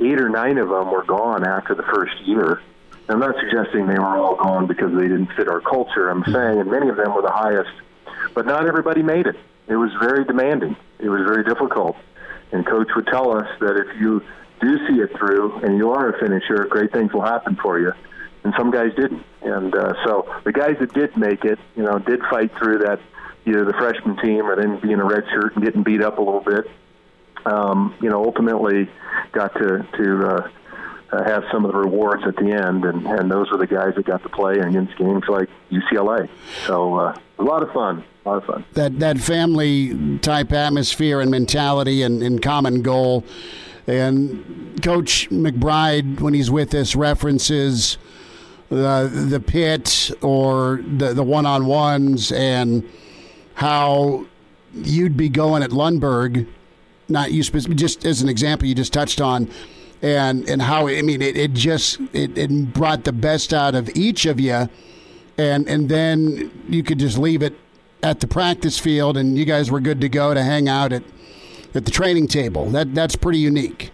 Eight or nine of them were gone after the first year. I'm not suggesting they were all gone because they didn't fit our culture. I'm saying, and many of them were the highest, but not everybody made it. It was very demanding. It was very difficult. And coach would tell us that if you do see it through and you are a finisher, great things will happen for you and some guys didn't. And uh, so the guys that did make it, you know, did fight through that, either the freshman team or then being a red shirt and getting beat up a little bit. Um, you know, ultimately got to to uh, uh, have some of the rewards at the end, and, and those were the guys that got to play against games like UCLA. So uh, a lot of fun. A lot of fun. That that family type atmosphere and mentality and, and common goal. And Coach McBride, when he's with us, references the the pit or the the one on ones and how you'd be going at Lundberg, not you just as an example you just touched on, and and how I mean it, it just it, it brought the best out of each of you, and and then you could just leave it at the practice field, and you guys were good to go to hang out at at the training table. That that's pretty unique.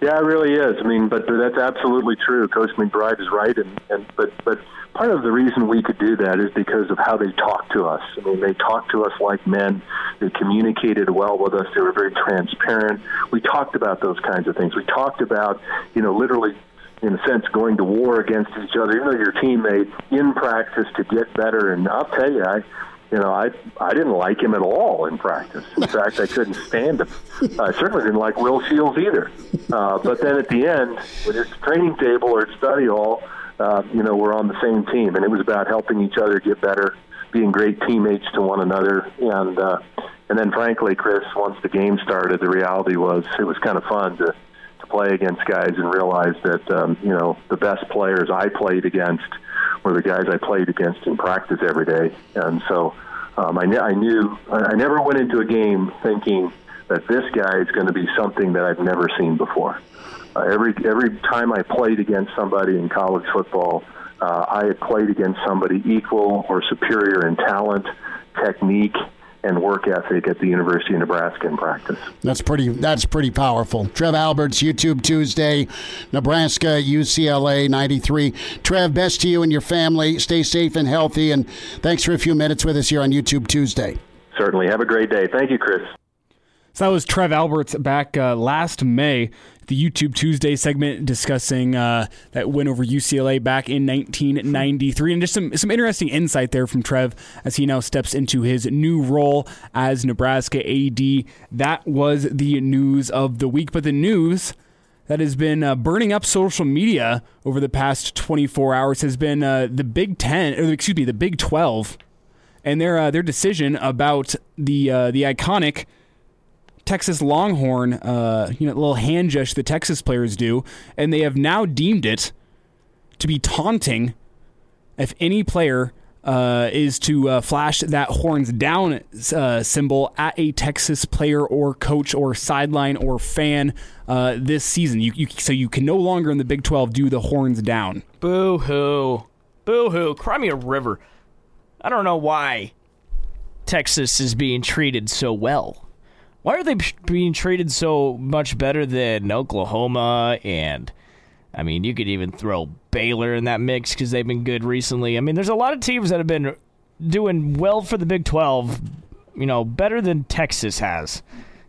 Yeah, it really is. I mean, but that's absolutely true. Coach McBride is right, and, and but but part of the reason we could do that is because of how they talked to us. I mean, they talked to us like men. They communicated well with us. They were very transparent. We talked about those kinds of things. We talked about, you know, literally in a sense, going to war against each other, even though your teammate in practice to get better. And I'll tell you, I, you know, I I didn't like him at all in practice. In [laughs] fact, I couldn't stand him. I certainly didn't like Will Shields either. Uh, but then at the end, when it's training table or study hall, uh, you know, we're on the same team, and it was about helping each other get better, being great teammates to one another, and uh, and then frankly, Chris, once the game started, the reality was it was kind of fun to to play against guys and realize that um, you know the best players I played against were the guys I played against in practice every day, and so um, I, I knew I never went into a game thinking that this guy is going to be something that I've never seen before. Uh, every every time I played against somebody in college football, uh, I had played against somebody equal or superior in talent, technique, and work ethic at the University of Nebraska in practice. That's pretty. That's pretty powerful. Trev Alberts, YouTube Tuesday, Nebraska, UCLA, ninety three. Trev, best to you and your family. Stay safe and healthy, and thanks for a few minutes with us here on YouTube Tuesday. Certainly. Have a great day. Thank you, Chris. So that was Trev Alberts back uh, last May, the YouTube Tuesday segment discussing uh, that win over UCLA back in 1993, and just some some interesting insight there from Trev as he now steps into his new role as Nebraska AD. That was the news of the week, but the news that has been uh, burning up social media over the past 24 hours has been uh, the Big Ten, or excuse me, the Big 12, and their uh, their decision about the uh, the iconic Texas Longhorn, uh, you know, little hand gesture the Texas players do, and they have now deemed it to be taunting if any player uh, is to uh, flash that horns down uh, symbol at a Texas player or coach or sideline or fan uh, this season. You, you, so you can no longer in the Big 12 do the horns down. Boo hoo. Boo hoo. Cry me a river. I don't know why Texas is being treated so well. Why are they being treated so much better than Oklahoma? And I mean, you could even throw Baylor in that mix because they've been good recently. I mean, there's a lot of teams that have been doing well for the Big 12, you know, better than Texas has.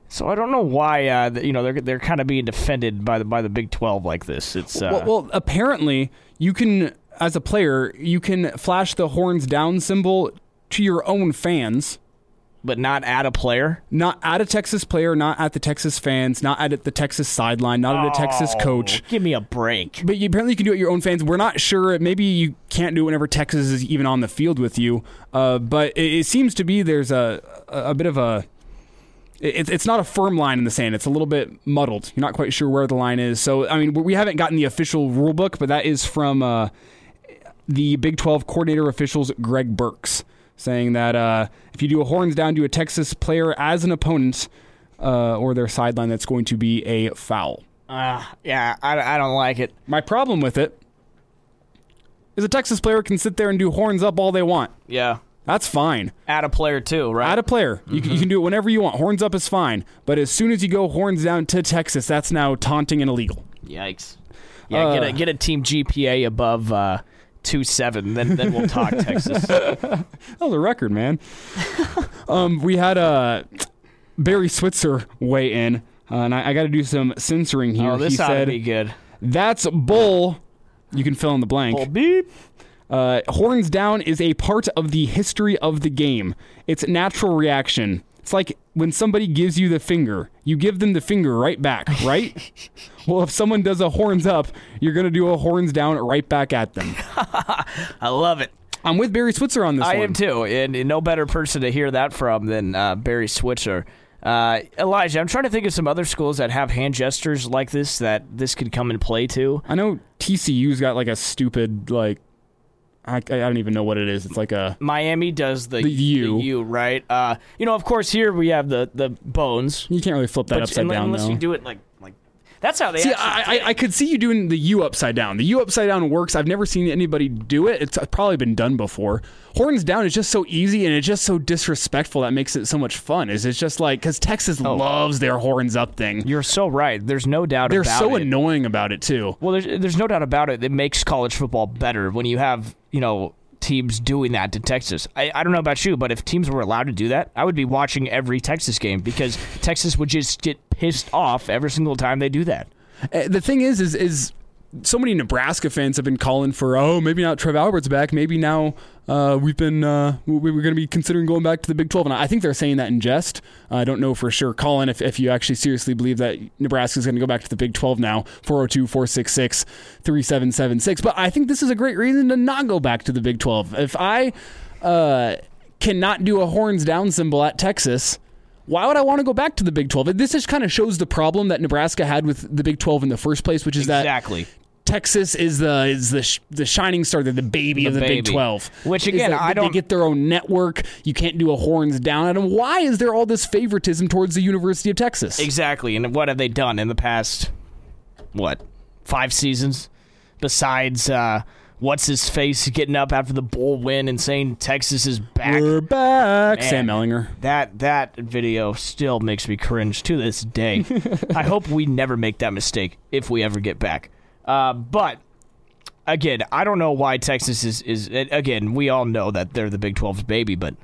So I don't know why uh, you know they're they're kind of being defended by the by the Big 12 like this. It's uh, well, well, apparently you can as a player you can flash the horns down symbol to your own fans but not at a player. Not at a Texas player, not at the Texas fans, not at the Texas sideline, not at a Texas coach. Give me a break. But you apparently you can do it your own fans. We're not sure. Maybe you can't do it whenever Texas is even on the field with you. Uh, but it, it, seems to be there's a a, a bit of a. It, it's not a firm line in the sand. It's a little bit muddled. You're not quite sure where the line is. So I mean, we haven't gotten the official rule book, but that is from uh, the Big 12 coordinator officials, Greg Burks saying that uh, if you do a horns down to a Texas player as an opponent uh, or their sideline, that's going to be a foul. Uh, yeah, I, I don't like it. My problem with it is a Texas player can sit there and do horns up all they want. Yeah. That's fine. Add a player too, right? Add a player. Mm-hmm. You, can, you can do it whenever you want. Horns up is fine. But as soon as you go horns down to Texas, that's now taunting and illegal. Yikes. Yeah, uh, get a get a team GPA above uh, two seven. Then then we'll talk [laughs] Texas. that was a record, man. [laughs] um, we had uh, Barry Switzer weigh in, uh, and I, I got to do some censoring here. Oh, this he ought said, to be good. That's bull. You can fill in the blank. Bull beep. Uh, horns down is a part of the history of the game. It's a natural reaction. It's like when somebody gives you the finger, you give them the finger right back, [laughs] right? well, if someone does a horns up, you're going to do a horns down right back at them. [laughs] I love it. I'm with Barry Switzer on this I one. am too, and, and no better person to hear that from than uh, Barry Switzer. Uh, Elijah, I'm trying to think of some other schools that have hand gestures like this that this could come and play to. I know TCU's got like a stupid like I, I don't even know what it is. It's like a Miami does the, The U. the U, right? Uh, you know, of course, here we have the the bones. you can't really flip that but upside unless, down unless though. you do it like like that's how they See, I, I, I could see you doing the U upside down. The U upside down works. I've never seen anybody do it. It's probably been done before. Horns down is just so easy and it's just so disrespectful that makes it so much fun. Is it's just like because Texas loves their horns up thing. Oh. You're so right. There's no doubt They're so it. annoying about it too. Well, there's there's no doubt about it. It makes college football better when you have you know teams doing that to Texas. I, I don't know about you, but if teams were allowed to do that, I would be watching every Texas game because Texas would just get pissed off every single time they do that. Uh, the thing is, is is so many Nebraska fans have been calling for, oh, maybe not Trev Albert's back. Maybe now uh, we've been uh, we we were going to be considering going back to the Big 12. And I think they're saying that in jest. I don't know for sure, Colin, if, if you actually seriously believe that Nebraska is going to go back to the Big 12 now, 402 466 3776. But I think this is a great reason to not go back to the Big 12. If I uh, cannot do a horns down symbol at Texas, why would I want to go back to the Big 12? This just kind of shows the problem that Nebraska had with the Big 12 in the first place, which is that Exactly. Texas is the is the sh- the shining star, they're the baby The of the Big 12. Which, again, that I They don't- get their own network. You can't do a horns down at them. Why is there all this favoritism towards the University of Texas? Exactly. And what have they done in the past, what, five seasons? Besides, uh, what's his face getting up after the bowl win and saying Texas is back? We're back, Man, Sam Ehlinger. That that video still makes me cringe to this day. [laughs] I hope we never make that mistake if we ever get back. Uh, but again, I don't know why Texas is is again. We all know that they're the Big 12's baby, but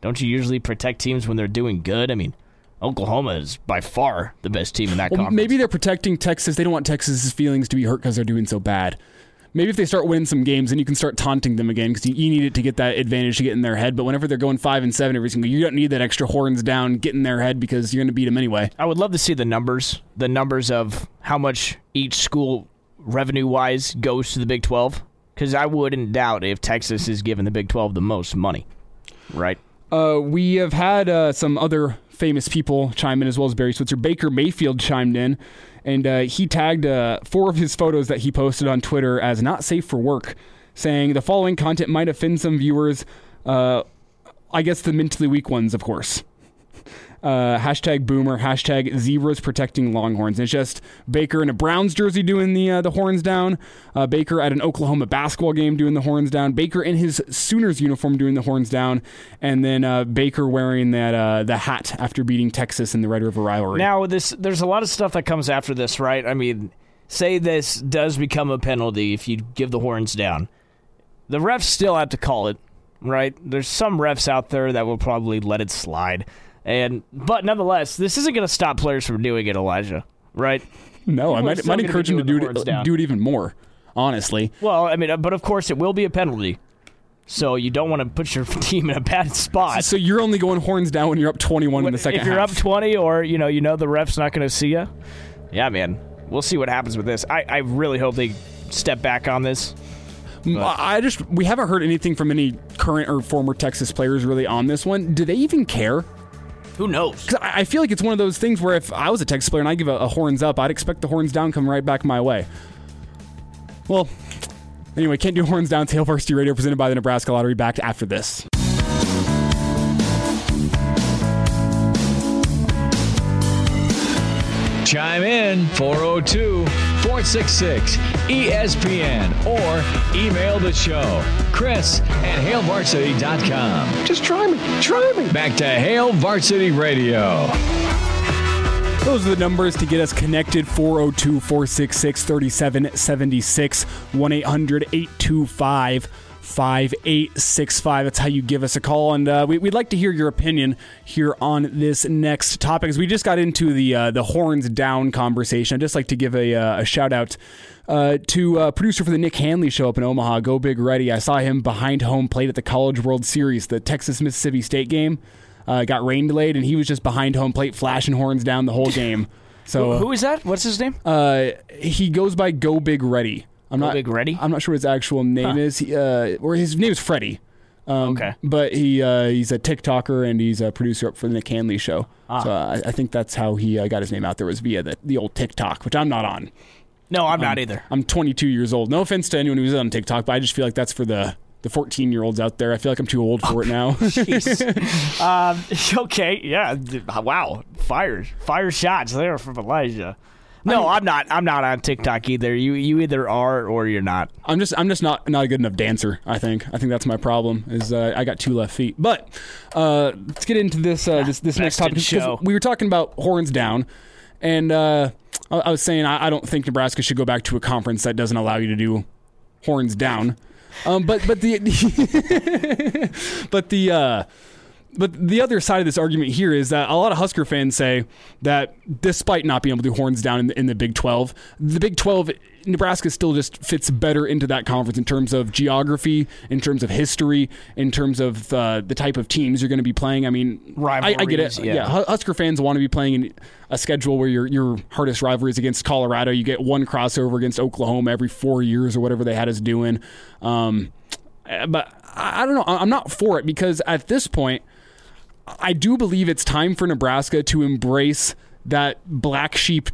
don't you usually protect teams when they're doing good? I mean, Oklahoma is by far the best team in that Well, conference. maybe they're protecting Texas. They don't want Texas's feelings to be hurt because they're doing so bad. Maybe if they start winning some games, then you can start taunting them again because you, you need it to get that advantage to get in their head. But whenever they're going five and seven every single, you don't need that extra horns down, get in their head because you're going to beat them anyway. I would love to see the numbers, the numbers of how much each school revenue wise goes to the Big 12. Because I wouldn't doubt if Texas is giving the Big 12 the most money, right? Uh, we have had uh, some other famous people chime in as well as Barry Switzer. Baker Mayfield chimed in, and uh, he tagged uh, four of his photos that he posted on Twitter as not safe for work, saying the following content might offend some viewers. Uh, I guess the mentally weak ones, of course. Uh, hashtag boomer, hashtag zebras protecting longhorns. And it's just Baker in a Browns jersey doing the uh, the horns down. Uh, Baker at an Oklahoma basketball game doing the horns down. Baker in his Sooners uniform doing the horns down, and then uh, Baker wearing that uh, the hat after beating Texas in the Red River rivalry. Now, this there's a lot of stuff that comes after this, right? I mean, say this does become a penalty if you give the horns down. The refs still have to call it, right? There's some refs out there that will probably let it slide. And but nonetheless, this isn't going to stop players from doing it, Elijah, right? no, I People are might, might encourage him to do it, down. do it even more. Honestly, Well, I mean, uh, but of course it will be a penalty. So you don't want to put your [laughs] team in a bad spot. so you're only going horns down when you're up 21 in the second if you're half. up 20 or you know you know the ref's not going to see you yeah man we'll see what happens with this i, I really hope they step back on this Mm, I just we haven't heard anything from any current or former Texas players really on this one. Do they even care? Who knows Because I I feel like it's one of those things where if I was a Texas player and I give a, a horns up, I'd expect the horns down come right back my way. Well, anyway, can't do horns down. Hail Varsity Radio presented by the Nebraska Lottery. Back after this. Chime in 402 466 ESPN or email the show. Chris at HailVarsity.com. Just try me. Try me. Back to Hail Varsity Radio. Those are the numbers to get us connected 402 466 3776 1 800 825 5865. That's how you give us a call. And uh, we, would like to hear your opinion here on this next topic. As we just got into the uh, the horns down conversation, I'd just like to give a, uh, a shout out uh, to uh, producer for the Nick Hanley show up in Omaha, Go Big Ready. I saw him behind home plate at the College World Series, the Texas Mississippi State game. Uh, got rain delayed, and he was just behind home plate, flashing horns down the whole game. [laughs] So who, who is that what's his name uh, he goes by Go Big Ready. I'm Go not Big Ready? I'm not sure what his actual name is. He, uh, or his name is Freddie. Um, Okay. But he uh, he's a TikToker and he's a producer up for the Nick Hanley show. Ah. So uh, I, I think that's how he uh, got his name out there was via the, the old TikTok, which I'm not on. no i'm Um, not either I'm 22 years old. No offense to anyone who's on TikTok, but I just feel like that's for the the 14 year olds out there. I feel like I'm too old for it now. [laughs] [laughs] Um, [laughs] okay, yeah. Wow, fire, fire shots there from Elijah. No, I'm not. I'm not on TikTok either. You you either are or you're not. I'm just I'm just not not a good enough dancer. I think I think that's my problem. Is uh, I got two left feet. But uh, let's get into this uh, this this next topic. show. We were talking about horns down, and uh, I, I was saying I, I don't think Nebraska should go back to a conference that doesn't allow you to do horns down. Um, but but the [laughs] but the uh, but the other side of this argument here is that a lot of Husker fans say that despite not being able to do horns down in the, in the Big 12, the Big 12, Nebraska still just fits better into that conference in terms of geography, in terms of history, in terms of uh, the type of teams you're going to be playing. I mean, I, I get it. Rivalries, yeah. Husker fans want to be playing in a schedule where your your hardest rivalry is against Colorado. You get one crossover against Oklahoma every four years or whatever they had us doing. Um, but I I don't know. I'm not for it because at this point, I do believe it's time for Nebraska to embrace that black sheep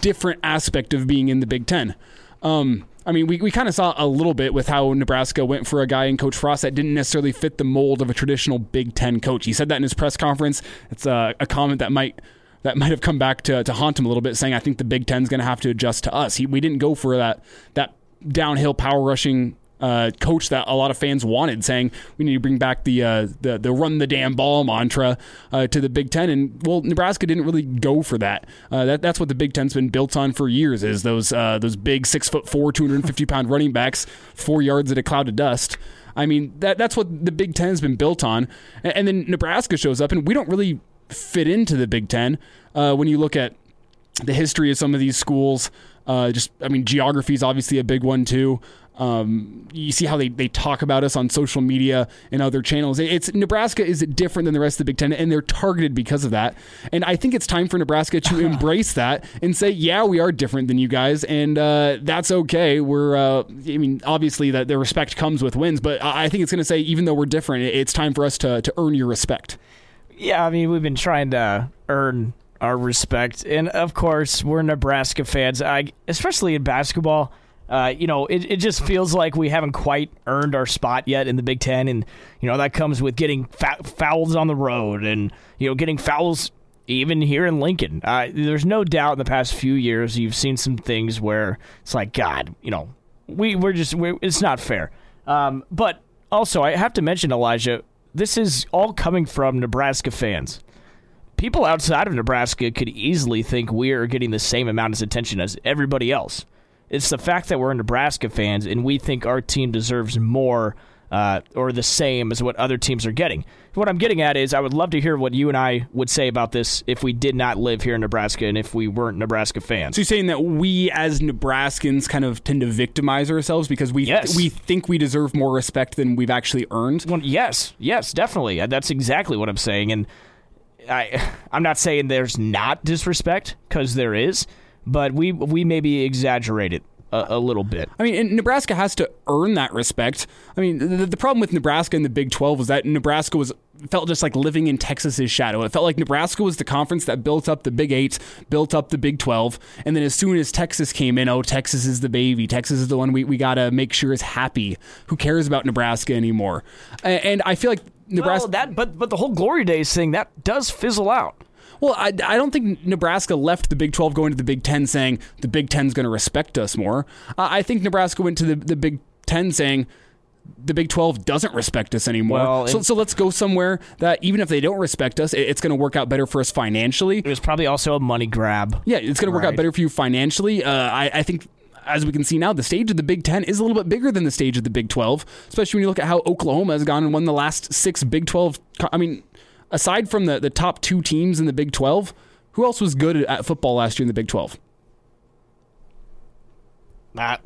different aspect of being in the Big Ten. Um, I mean, we, we kind of saw a little bit with how Nebraska went for a guy in Coach Frost that didn't necessarily fit the mold of a traditional Big Ten coach. He said that in his press conference. It's a, a comment that might that might have come back to, to haunt him a little bit, saying, "I think the Big Ten's going to have to adjust to us." He, we didn't go for that that downhill power rushing uh, coach that a lot of fans wanted, saying we need to bring back the uh, the, the run the damn ball mantra uh, to the Big Ten. And well, Nebraska didn't really go for that. Uh, that that's what the Big Ten's been built on for years is those uh, those big six foot four, two hundred and fifty pound running backs, four yards at a cloud of dust. I mean that that's what the Big Ten has been built on. And, and then Nebraska shows up, and we don't really fit into the Big Ten uh, when you look at the history of some of these schools. Uh, just, I mean, geography is obviously a big one too. Um, you see how they, they talk about us on social media and other channels. It's Nebraska is different than the rest of the Big Ten, and they're targeted because of that. And I think it's time for Nebraska to [laughs] embrace that and say, yeah, we are different than you guys, and uh, that's okay. We're, uh, I mean, obviously that the respect comes with wins, but I think it's going to say, even though we're different, it's time for us to to earn your respect. Yeah, I mean, we've been trying to earn our respect, and of course, we're Nebraska fans. I, especially in basketball, uh, you know, it, it just feels like we haven't quite earned our spot yet in the Big Ten, and you know that comes with getting fa- fouls on the road, and you know, getting fouls even here in Lincoln. Uh, there's no doubt in the past few years you've seen some things where it's like, God, you know, we we're just we're, it's not fair. Um, but also, I have to mention Elijah. This is all coming from Nebraska fans people outside of Nebraska could easily think we are getting the same amount of attention as everybody else. It's the fact that we're Nebraska fans and we think our team deserves more uh, or the same as what other teams are getting. What I'm getting at is I would love to hear what you and I would say about this if we did not live here in Nebraska and if we weren't Nebraska fans. So you're saying that we as Nebraskans kind of tend to victimize ourselves because we Yes. we think we deserve more respect than we've actually earned. Well, yes, yes, definitely. Uh, That's exactly what I'm saying. And I, [sighs] I'm not saying there's not disrespect because there is, but we we maybe exaggerate it a, a little bit. I mean, and Nebraska has to earn that respect. I mean, the, the problem with Nebraska in the Big 12 was that Nebraska was felt just like living in Texas's shadow. It felt like Nebraska was the conference that built up the Big 8, built up the Big 12, and then as soon as Texas came in, oh, Texas is the baby. Texas is the one we, we got to make sure is happy. Who cares about Nebraska anymore? A- And I feel like Nebraska Well, that but but the whole glory days thing that does fizzle out. Well, I, I don't think Nebraska left the Big 12 going to the Big 10 saying the Big 10's going to respect us more. Uh, I think Nebraska went to the, the Big 10 saying the Big 12 doesn't respect us anymore. Well, so, so let's go somewhere that even if they don't respect us, it- it's going to work out better for us financially. It was probably also a money grab. Yeah, it's going to work out better for you financially. Uh, I, I think, as we can see now, the stage of the Big Ten is a little bit bigger than the stage of the Big 12, especially when you look at how Oklahoma has gone and won the last six Big 12. I mean, aside from the, the top two teams in the Big 12, who else was good at football last year in the Big 12? That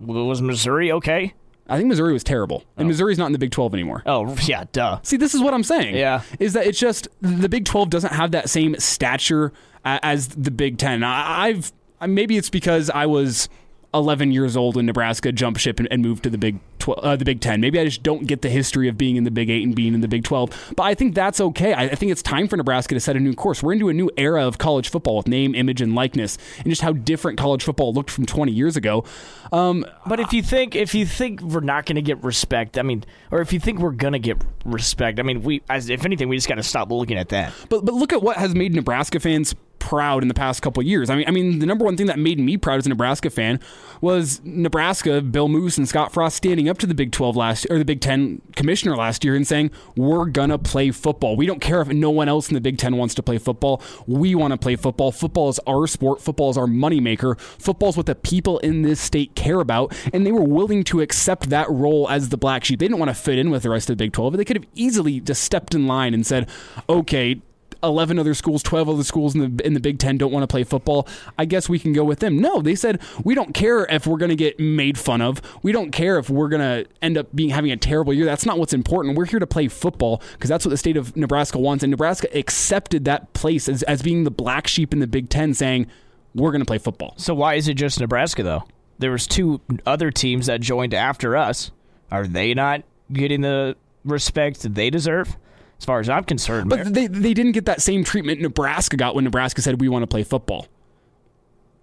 was Missouri okay? I think Missouri was terrible, and oh. Missouri's not in the Big 12 anymore. Oh [laughs] yeah, duh. See, this is what I'm saying. Yeah. Is that it's just the Big 12 doesn't have that same stature as the Big 10. I, I've maybe it's because I was 11 years old in Nebraska jump ship and, and move to the Big 12, uh, the Big 10. Maybe I just don't get the history of being in the Big 8 and being in the Big 12. But I think that's okay. I, I think it's time for Nebraska to set a new course. We're into a new era of college football with name, image, and likeness, and just how different college football looked from 20 years ago. Um, but if you think if you think we're not going to get respect, I mean, or if you think we're going to get respect, I mean, we as if anything, we just got to stop looking at that. But but look at what has made Nebraska fans proud in the past couple years. I mean, I mean, the number one thing that made me proud as a Nebraska fan was Nebraska, Bill Moos and Scott Frost standing up to the Big 12 last or the Big 10 commissioner last year and saying, "We're to play football. We don't care if no one else in the Big 10 wants to play football. We want to play football. Football is our sport. Football is our moneymaker. Football is what the people in this state care about." And they were willing to accept that role as the black sheep. They didn't want to fit in with the rest of the Big 12. They could have easily just stepped in line and said, "Okay, 11 other schools, 12 other schools in the in the Big 10 don't want to play football. I guess we can go with them. No, they said we don't care if we're going to get made fun of. We don't care if we're going to end up being having a terrible year. That's not what's important. We're here to play football because that's what the state of Nebraska wants and Nebraska accepted that place as as being the black sheep in the Big 10 saying we're going to play football. So why is it just Nebraska though? There was two other teams that joined after us. Are they not getting the respect they deserve? As far as I'm concerned. But they they didn't get that same treatment Nebraska got when Nebraska said we want to play football.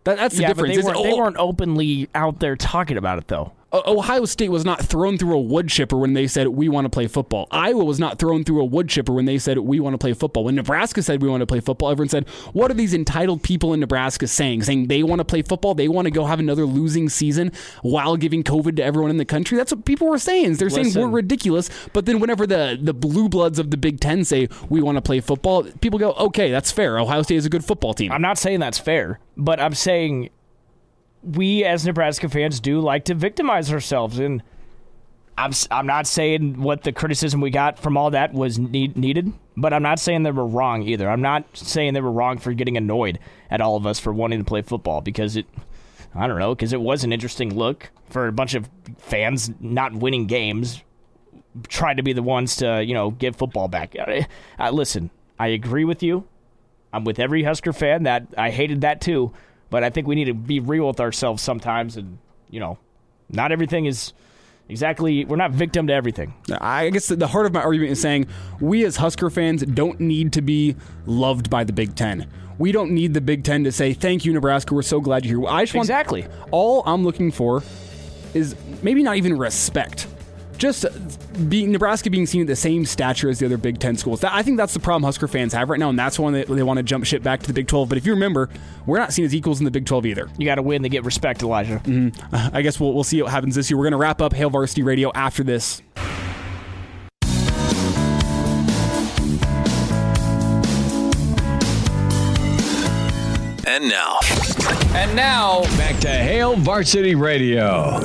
That, that's the yeah, difference. But they, weren't, they weren't openly out there talking about it though. Ohio State was not thrown through a wood chipper when they said we want to play football. Iowa was not thrown through a wood chipper when they said we want to play football. When Nebraska said we want to play football, everyone said, "What are these entitled people in Nebraska saying? Saying they want to play football, they want to go have another losing season while giving COVID to everyone in the country." That's what people were saying. They're Listen. saying we're ridiculous. But then whenever the the blue bloods of the Big Ten say we want to play football, people go, "Okay, that's fair. Ohio State is a good football team." I'm not saying that's fair, but I'm saying we as Nebraska fans do like to victimize ourselves, and I'm I'm not saying what the criticism we got from all that was need, needed, but I'm not saying they were wrong either. I'm not saying they were wrong for getting annoyed at all of us for wanting to play football because it, I don't know, because it was an interesting look for a bunch of fans not winning games, trying to be the ones to you know get football back. Listen, I agree with you. I'm with every Husker fan that I hated that too. But I think we need to be real with ourselves sometimes, and you know, not everything is exactly. We're not victim to everything. I guess the heart of my argument is saying we as Husker fans don't need to be loved by the Big Ten. We don't need the Big Ten to say thank you, Nebraska. We're so glad you're here. I just want, exactly. All I'm looking for is maybe not even respect just being Nebraska being seen at the same stature as the other Big Ten schools. That, I think that's the problem Husker fans have right now, and that's why they, they want to jump ship back to the Big 12. But if you remember, we're not seen as equals in the Big 12 either. You got to win to get respect, Elijah. Mm-hmm. I guess we'll, we'll see what happens this year. We're going to wrap up Hail Varsity Radio after this. And now. And now, back to Hail Varsity Radio.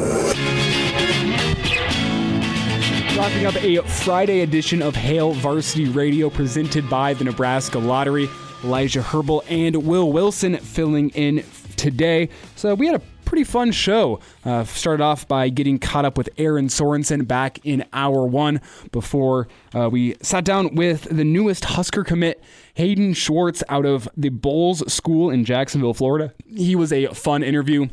Wrapping up a Friday edition of Hail Varsity Radio presented by the Nebraska Lottery. Elijah Herbal and Will Wilson filling in today. So we had a pretty fun show. Uh, started off by getting caught up with Erin Sorensen back in hour one before uh, we sat down with the newest Husker commit, Hayden Schwartz, out of the Bolles School in Jacksonville, Florida. He was a fun interview.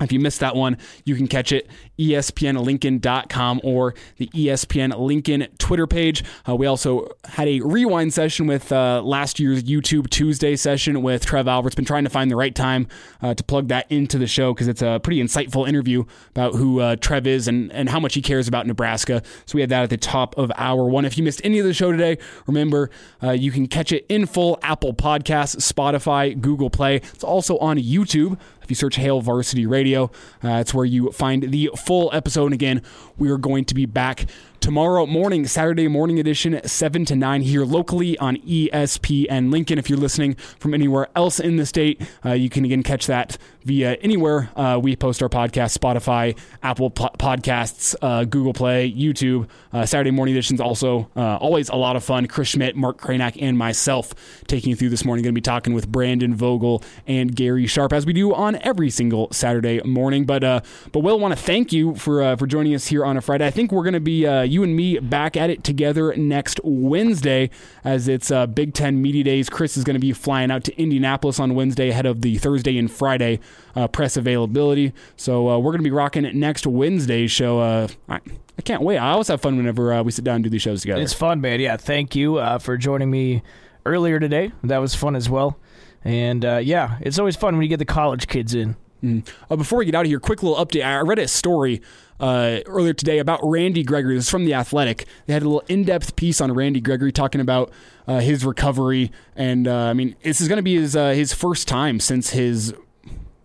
If you missed that one, you can catch it espnlincoln.com or the ESPN Lincoln Twitter page. Uh, we also had a rewind session with uh, last year's YouTube Tuesday session with Trev Alberts. Been trying to find the right time uh, to plug that into the show because it's a pretty insightful interview about who uh, Trev is and, and how much he cares about Nebraska. So we had that at the top of hour one. If you missed any of the show today, remember uh, you can catch it in full Apple Podcasts, Spotify, Google Play. It's also on YouTube. If you search Hail Varsity Radio, uh, it's where you find the full episode. And again, we are going to be back tomorrow morning, Saturday morning edition, 7 to 9 here locally on ESPN Lincoln. If you're listening from anywhere else in the state, uh, you can again catch that via anywhere uh, we post our podcast Spotify, Apple Podcasts, uh, Google Play, YouTube. Uh, Saturday morning editions also uh, always a lot of fun. Chris Schmitz, Mark Kranak, and myself taking you through this morning. Going to be talking with Brandon Vogel and Gary Sharp as we do on every single Saturday morning. But uh, but Will, want to thank you for for joining us here on a Friday. I think we're going to be you and me back at it together next Wednesday as it's uh, Big Ten Media Days. Chris is going to be flying out to Indianapolis on Wednesday ahead of the Thursday and Friday uh, press availability. So uh, we're going to be rocking it next Wednesday's show. Uh, I, I can't wait. I always have fun whenever uh, we sit down and do these shows together. It's fun, man. Yeah, thank you uh, for joining me earlier today. That was fun as well. And uh, yeah, it's always fun when you get the college kids in. Mm. Uh, before we get out of here, quick little update. I read a story uh, earlier today about Randy Gregory. This is from The Athletic. They had a little in depth piece on Randy Gregory talking about uh, his recovery. And uh, I mean, this is going to be his, uh, his first time since his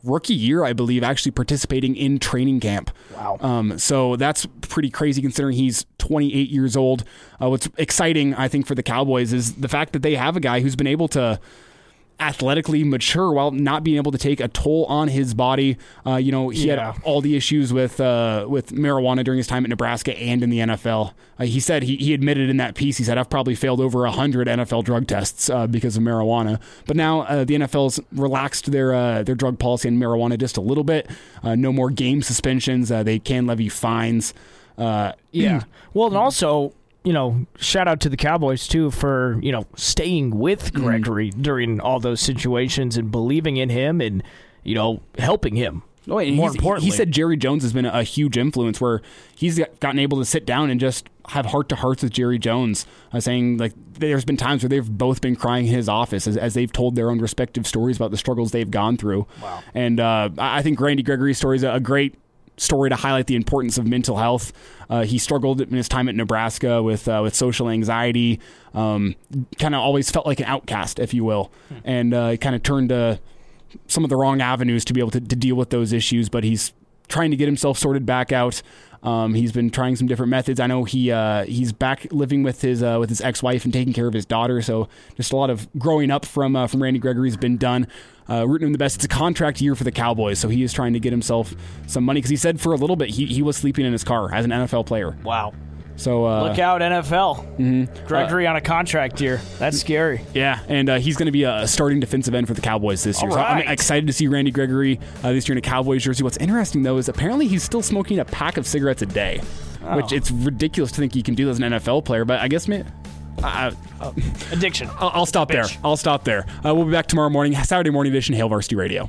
rookie year, I believe, actually participating in training camp. Wow. Um, so that's pretty crazy considering he's 28 years old. Uh, what's exciting, I think, for the Cowboys is the fact that they have a guy who's been able to athletically mature while not being able to take a toll on his body. Uh, you know, he Yeah. had all the issues with uh, with marijuana during his time at Nebraska and in the NFL. Uh, he said he, he admitted in that piece. He said I've probably failed over hundred NFL drug tests uh, because of marijuana. But now uh, the NFL's relaxed their uh, their drug policy on marijuana just a little bit. Uh, no more game suspensions. Uh, they can levy fines. Uh, Yeah. [clears throat] Well, and also, you know, shout out to the Cowboys too for you know staying with Gregory during all those situations and believing in him and you know helping him. Oh, and More importantly, he said Jerry Jones has been a, huge influence where he's gotten able to sit down and just have heart to hearts with Jerry Jones, uh, saying like there's been times where they've both been crying in his office as, as they've told their own respective stories about the struggles they've gone through. Wow. And uh, I I think Randy Gregory's story is a, a great story to highlight the importance of mental health. Uh, he struggled in his time at Nebraska with uh, with social anxiety. Um, kind of always felt like an outcast, if you will, and uh, kind of turned to some of the wrong avenues to be able to, to deal with those issues. But he's trying to get himself sorted back out. Um, he's been trying some different methods. I know he uh, he's back living with his uh, with his ex wife and taking care of his daughter. So just a lot of growing up from uh, from Randy Gregory has been done. Uh, rooting him the best. It's a contract year for the Cowboys, so he is trying to get himself some money because he said for a little bit he, he was sleeping in his car as an NFL player. Wow. So uh, Look out, NFL. mhm. Gregory on a contract here. That's scary. Yeah, and uh, he's going to be a starting defensive end for the Cowboys this year. All So I'm excited to see Randy Gregory uh, this year in a Cowboys jersey. What's interesting though is apparently he's still smoking a pack of cigarettes a day, which Oh. it's ridiculous to think he can do as an NFL player. But I guess me. I, Addiction. [laughs] I'll, I'll stop there. I'll stop there. Uh, we'll be back tomorrow morning, Saturday morning edition, Hail Varsity Radio.